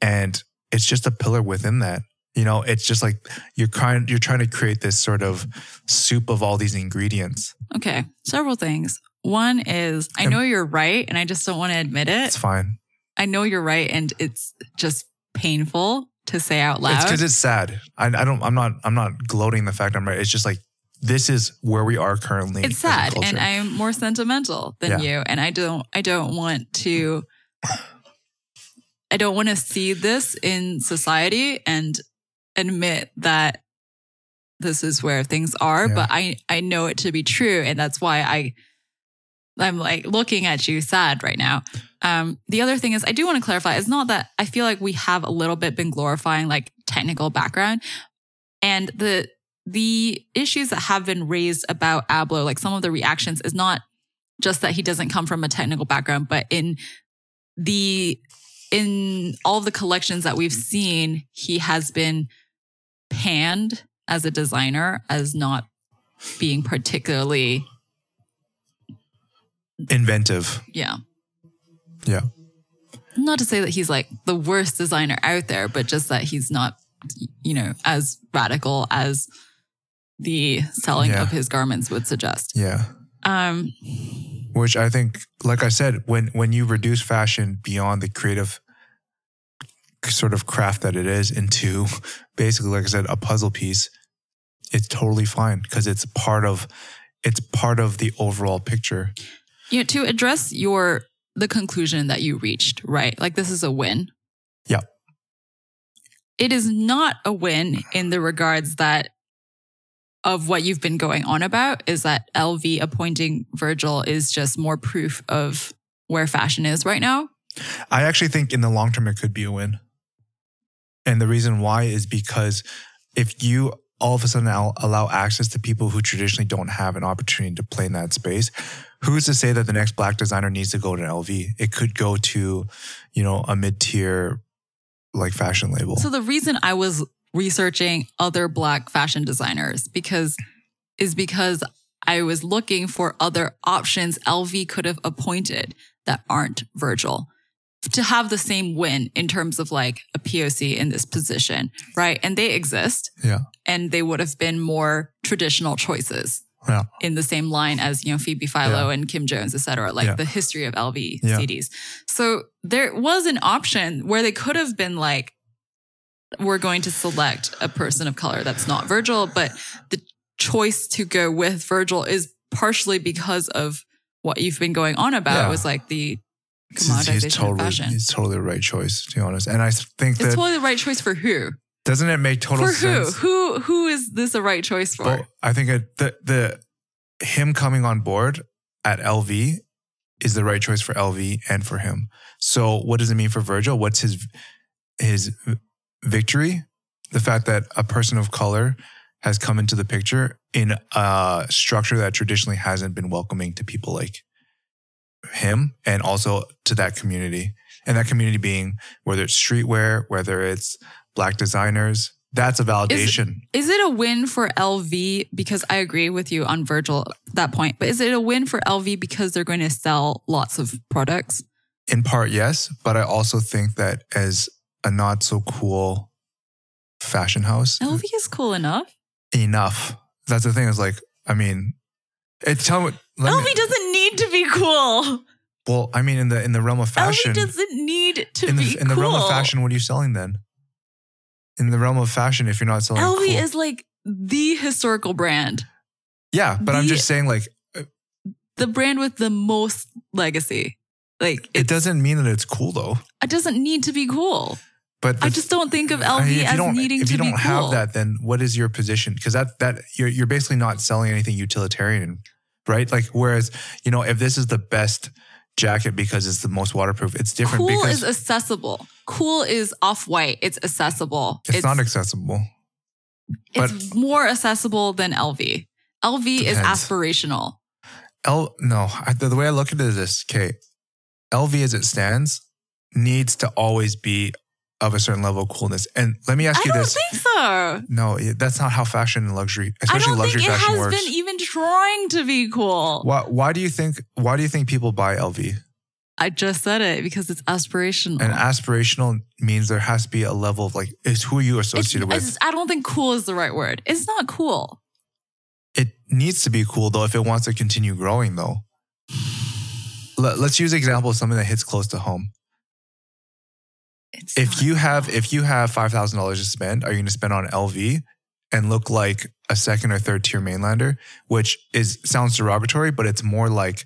and it's just a pillar within that. You know, it's just like you're trying you're trying to create this sort of soup of all these ingredients. Okay, several things. One is I know you're right, and I just don't want to admit it. It's fine. I know you're right, and it's just painful to say out It's loud. because it's sad. I, I don't. I'm not. I'm not gloating the fact I'm right. It's just like this is where we are currently. it's sad and i'm more sentimental than Yeah. you and i don't i don't want to i don't want to see this in society and admit that this is where things are Yeah. but i i know it to be true and that's why i i'm like looking at you sad right now. Um the other thing is i do want to clarify it's not that i feel like we have a little bit been glorifying like technical background. And the the issues that have been raised about Abloh, like some of the reactions, is not just that he doesn't come from a technical background, but in the in all the collections that we've seen, he has been panned as a designer as not being particularly, inventive. yeah. Yeah. Not to say that he's like the worst designer out there, but just that he's not, you know, as radical as the selling Yeah. of his garments would suggest. Yeah. Um, Which I think, like I said, when when you reduce fashion beyond the creative sort of craft that it is into basically, like I said, a puzzle piece, it's totally fine because it's part of it's part of the overall picture. You know, to address your the conclusion that you reached, right? Like this is a win. Yeah. It is not a win in the regards that of what you've been going on about is that LV appointing Virgil is just more proof of where fashion is right now. I actually think in the long term it could be a win. And the reason why is because if you all of a sudden allow access to people who traditionally don't have an opportunity to play in that space, who's to say that the next black designer needs to go to an LV? It could go to, you know, a mid tier like fashion label. So the reason I was researching other black fashion designers because is because I was looking for other options LV could have appointed that aren't Virgil to have the same win in terms of like a POC in this position, right? And they exist yeah. and they would have been more traditional choices Yeah. in the same line as you know Phoebe Philo Yeah. and Kim Jones, et cetera, like Yeah. the history of LV. CDs. So there was an option where they could have been like, we're going to select a person of color that's not Virgil, but the choice to go with Virgil is partially because of what you've been going on about. Was like the commoditization of totally, fashion. totally the right choice, to be honest. And I think It's that totally the right choice for who? Doesn't it make total For who? sense? Who who is this a right choice for? Well, I think it, the the him coming on board at LV is the right choice for LV and for him. So, what does it mean for Virgil? What's his his victory? The fact that a person of color has come into the picture in a structure that traditionally hasn't been welcoming to people like him and also to that community. And that community being whether it's streetwear, whether it's black designers, that's a validation. Is it a win for LV? Because I agree with you on Virgil that point, but is it a win for LV because they're going to sell lots of products? In part, yes, but I also think that as a not so cool fashion house, LV is cool enough. enough. That's the thing. Is like, I mean, it's tell me. LV me, doesn't need to be cool. well, I mean, in the in the realm of fashion, LV doesn't need to in be the in the cool. realm of fashion, what are you selling then? In the realm of fashion, if you're not selling, LV cool- is like the historical brand, yeah, but I'm just saying, like, uh, the brand with the most legacy. Like it doesn't mean that it's cool though. it doesn't need to be cool. But I just don't think of LV I mean, if as needing if to you don't be cool. have that, then what is your position? Because that that you're you're basically not selling anything utilitarian, right? Like whereas you know if this is the best jacket because it's the most waterproof, it's different cool because is accessible. Cool is off white. It's accessible. it's, not accessible. it's more accessible than LV. LV is aspirational. L no, I, the, the way I look at it is this: Kate. LV as it stands needs to always be of a certain level of coolness. And let me ask you this. I don't think so. no, that's not how fashion and luxury, I especially don't think luxury it has works. been even trying to be cool. why, why do you think? Why do you think people buy LV? I just said it because it's aspirational. And aspirational means there has to be a level of like, is who are you It's- with? it's- I don't think cool is the right word. It's not cool. It needs to be cool though if it wants to continue growing though. Let, us use an example of something that hits close to home. It's if you have if you have five thousand dollars to spend, are you going to spend on LV and look like a second or third tier mainlander? Which is sounds derogatory, but it's more like,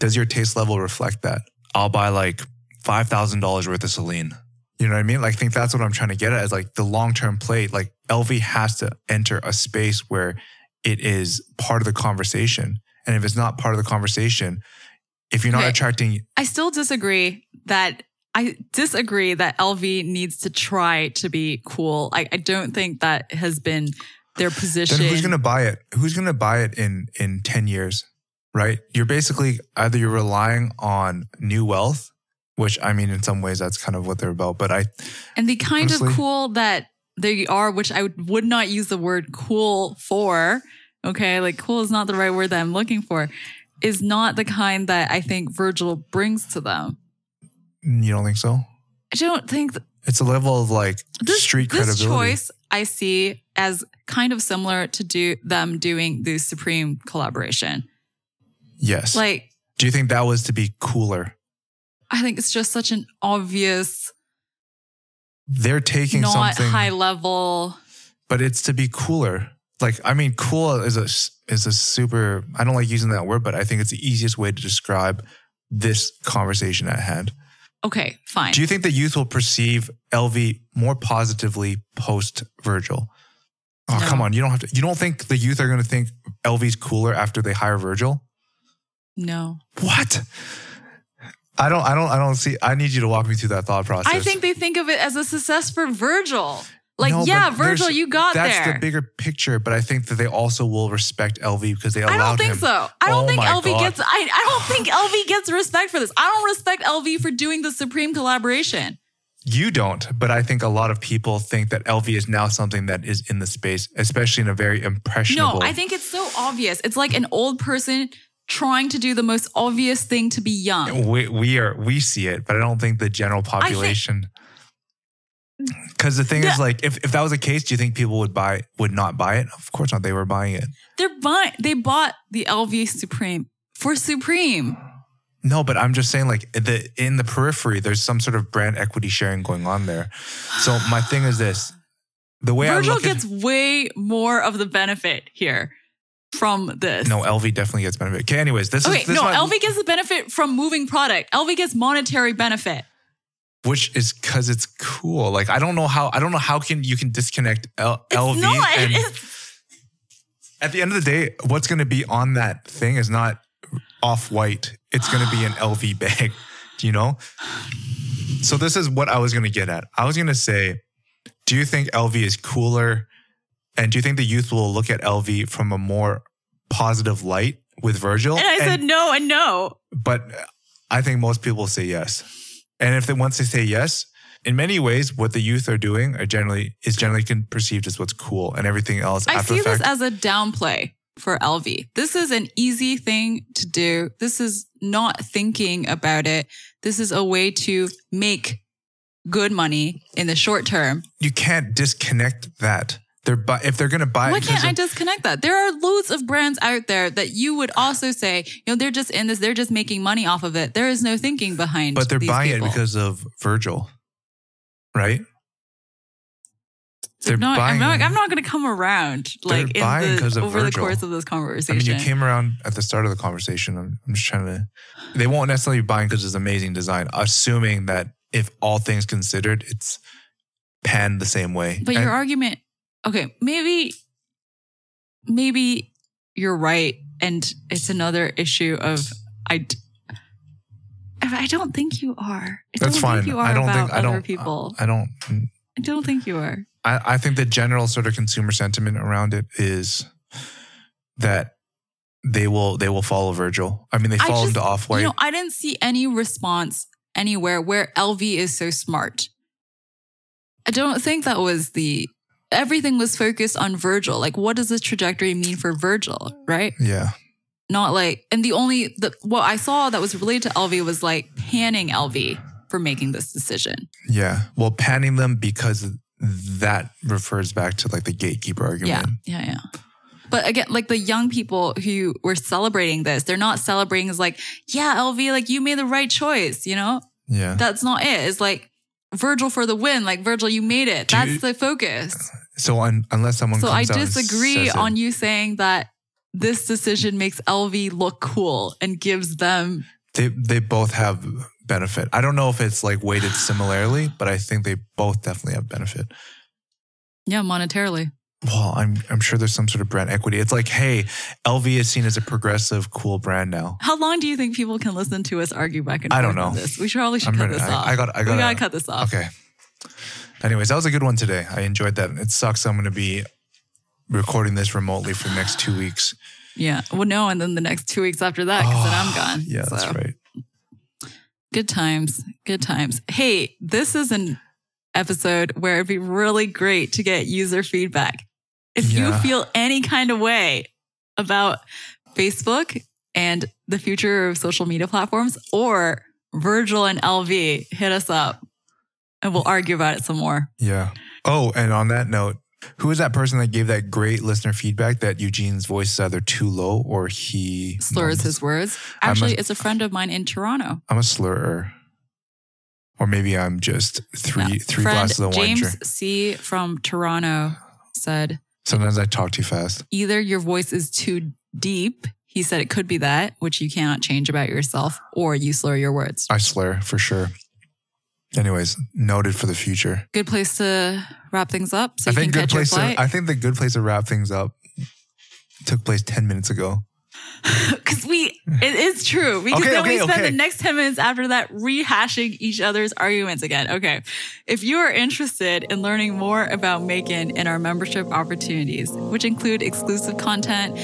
does your taste level reflect that? I'll buy like five thousand dollars worth of Celine. You know what I mean? Like, I think that's what I'm trying to get at is like the long term play. Like LV has to enter a space where it is part of the conversation, and if it's not part of the conversation, if you're not Okay. attracting I still disagree that I disagree that LV needs to try to be cool. I, I don't think that has been their position. then who's going to buy it? Who's going to buy it in in 10 years? Right? You're basically either you're relying on new wealth, which I mean in some ways that's kind of what they're about, but I and the kind Honestly- of cool that they are, which I would not use the word cool for, okay, like cool is not the right word that I'm looking for, is not the kind that I think Virgil brings to them. you don't think so? I don't think th- It's a level of like this, street this credibility. choice I see as kind of similar to do them doing the Supreme collaboration. Yes. Like, Do you think that was to be cooler? I think it's just such an obvious, They're taking not something high level. but it's to be cooler. Like I mean cool is a is a super I don't like using that word, but I think it's the easiest way to describe this conversation at hand. Okay, fine. Do you think the youth will perceive LV more positively post Virgil? Oh, No. come on. You don't have to. You don't think the youth are going to think LV's cooler after they hire Virgil? No. What? I don't, I don't, I don't see. I need you to walk me through that thought process. I think they think of it as a success for Virgil. Like, No, yeah, Virgil, you got that's there. the bigger picture, but I think that they also will respect LV because they allowed him. I don't think him. so. I don't Oh think LV God. gets. I, I don't think LV gets respect for this. I don't respect LV for doing the Supreme collaboration. You don't, but I think a lot of people think that LV is now something that is in the space, especially in a very impressionable. No, I think it's so obvious. It's like an old person trying to do the most obvious thing to be young. we, we are we see it, but I don't think the general population. Because the thing is, like, if, if that was the case, do you think people would buy would not buy it? Of course not. They were buying it. They're buying. They bought the LV Supreme for Supreme. No, but I'm just saying, like, the in the periphery, there's some sort of brand equity sharing going on there. So my thing is this: the way Virgil gets at way more of the benefit here from this. no, LV definitely gets benefit. Okay, anyways, this Okay, is this no, might- LV gets the benefit from moving product. LV gets monetary benefit. which is because it's cool. Like I don't know how I don't know how can you can disconnect L- LV not. and at the end of the day, what's going to be on that thing is not off white. It's going to be an LV bag. Do you know? So this is what I was going to get at. I was going to say, do you think LV is cooler, and do you think the youth will look at LV from a more positive light with Virgil? and I said no and no. but I think most people will say yes. And if they once they say yes, in many ways, what the youth are doing are generally is generally perceived as what's cool, and everything else I after see this as a downplay for LV. This is an easy thing to do. This is not thinking about it. This is a way to make good money in the short term. you can't disconnect that. They're bu- if they're going to buy. Why can't I of- disconnect that? There are loads of brands out there that you would also say, you know, they're just in this, they're just making money off of it. There is no thinking behind but they're buying people. it because of Virgil, right? They're not, I'm buying not. I'm not going to come around like in buying the, over the Virgil. course of this conversation. I mean, you came around at the start of the conversation. I'm, I'm just trying to. They won't necessarily be buying because it's amazing design, assuming that if all things considered, it's panned the same way. But And- your argument, okay, maybe, maybe you're right, and it's another issue of I, I don't think you are. I That's don't fine. think you are I don't about think I other don't. people. I don't. I don't think you are. I, I think the general sort of consumer sentiment around it is that they will they will follow Virgil. I mean, they him just- to Off White. You know, I didn't see any response anywhere where LV is so smart. I don't think that was the everything was focused on Virgil. Like, what does this trajectory mean for Virgil, right? yeah, Not like, and the only the what I saw that was related to LV was like panning LV for making this decision. yeah. Well, panning them because that refers back to like the gatekeeper argument. Yeah, yeah, yeah. But again, like the young people who were celebrating this, they're not celebrating as like, yeah, LV, like you made the right choice, you know? Yeah. That's not it. It's like Virgil for the win. Like Virgil, you made it. Do That's you- the focus. So un, unless someone So I comes out and disagree says it- on you saying that this decision makes LV look cool and gives them they they both have benefit. I don't know if it's like weighted similarly, but I think they both definitely have benefit. yeah monetarily. Well, I'm I'm sure there's some sort of brand equity. It's like, hey, LV is seen as a progressive, cool brand now. How long do you think people can listen to us argue back and forth? I don't know. this? We probably should I'm cut ready. this I- off. I got- I we gotta- cut this off. Okay. Anyways, that was a good one today. I enjoyed that. It sucks. I'm going to be recording this remotely for the next two weeks. Yeah. Well, no, and then the next two weeks after that, because then I'm gone. Ah, Yeah, that's right. Good times. Good times. Hey, this is an episode where it'd be really great to get user feedback. If you feel any kind of way about Facebook and the future of social media platforms or Virgil and LV, hit us up and we'll argue about it some more. Yeah. Oh, and on that note, who is that person that gave that great listener feedback that Eugene's voice is either too low or he Slurs his words. I'm a- Actually, it's a friend of mine in Toronto. I'm a slurrer. Or maybe I'm just three No. three Friend glasses of wine. James drink. C. from Toronto said, Sometimes I talk too fast. either your voice is too deep. He said it could be that, which you cannot change about yourself, or you slur your words. I slur for sure. Anyways, noted for the future. Good place to wrap things up so I think good place. To. I think the good place to wrap things up took place ten minutes ago. Because we, it is true. Because Okay, then we spend okay. the next 10 minutes after that rehashing each other's arguments again. Okay. If you are interested in learning more about MAEKAN and our membership opportunities, which include exclusive content,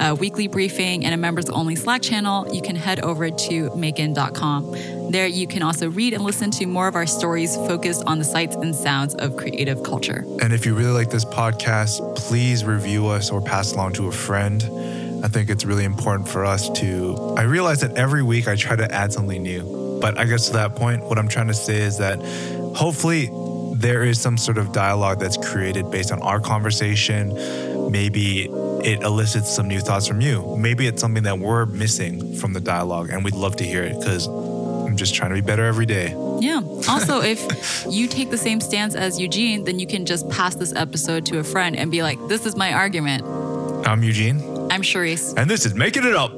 a weekly briefing, and a members only Slack channel, you can head over to maekan.com. There you can also read and listen to more of our stories focused on the sights and sounds of creative culture. And if you really like this podcast, please review us or pass along to a friend. I think it's really important for us to. I realize that every week I try to add something new, but I guess to that point, what I'm trying to say is that hopefully there is some sort of dialogue that's created based on our conversation. Maybe it elicits some new thoughts from you. Maybe it's something that we're missing from the dialogue, and we'd love to hear it because I'm just trying to be better every day. Yeah. Also, if you take the same stance as Eugene, then you can just pass this episode to a friend and be like, this is my argument. I'm Eugene, I'm Charisse. and this is Making It Up.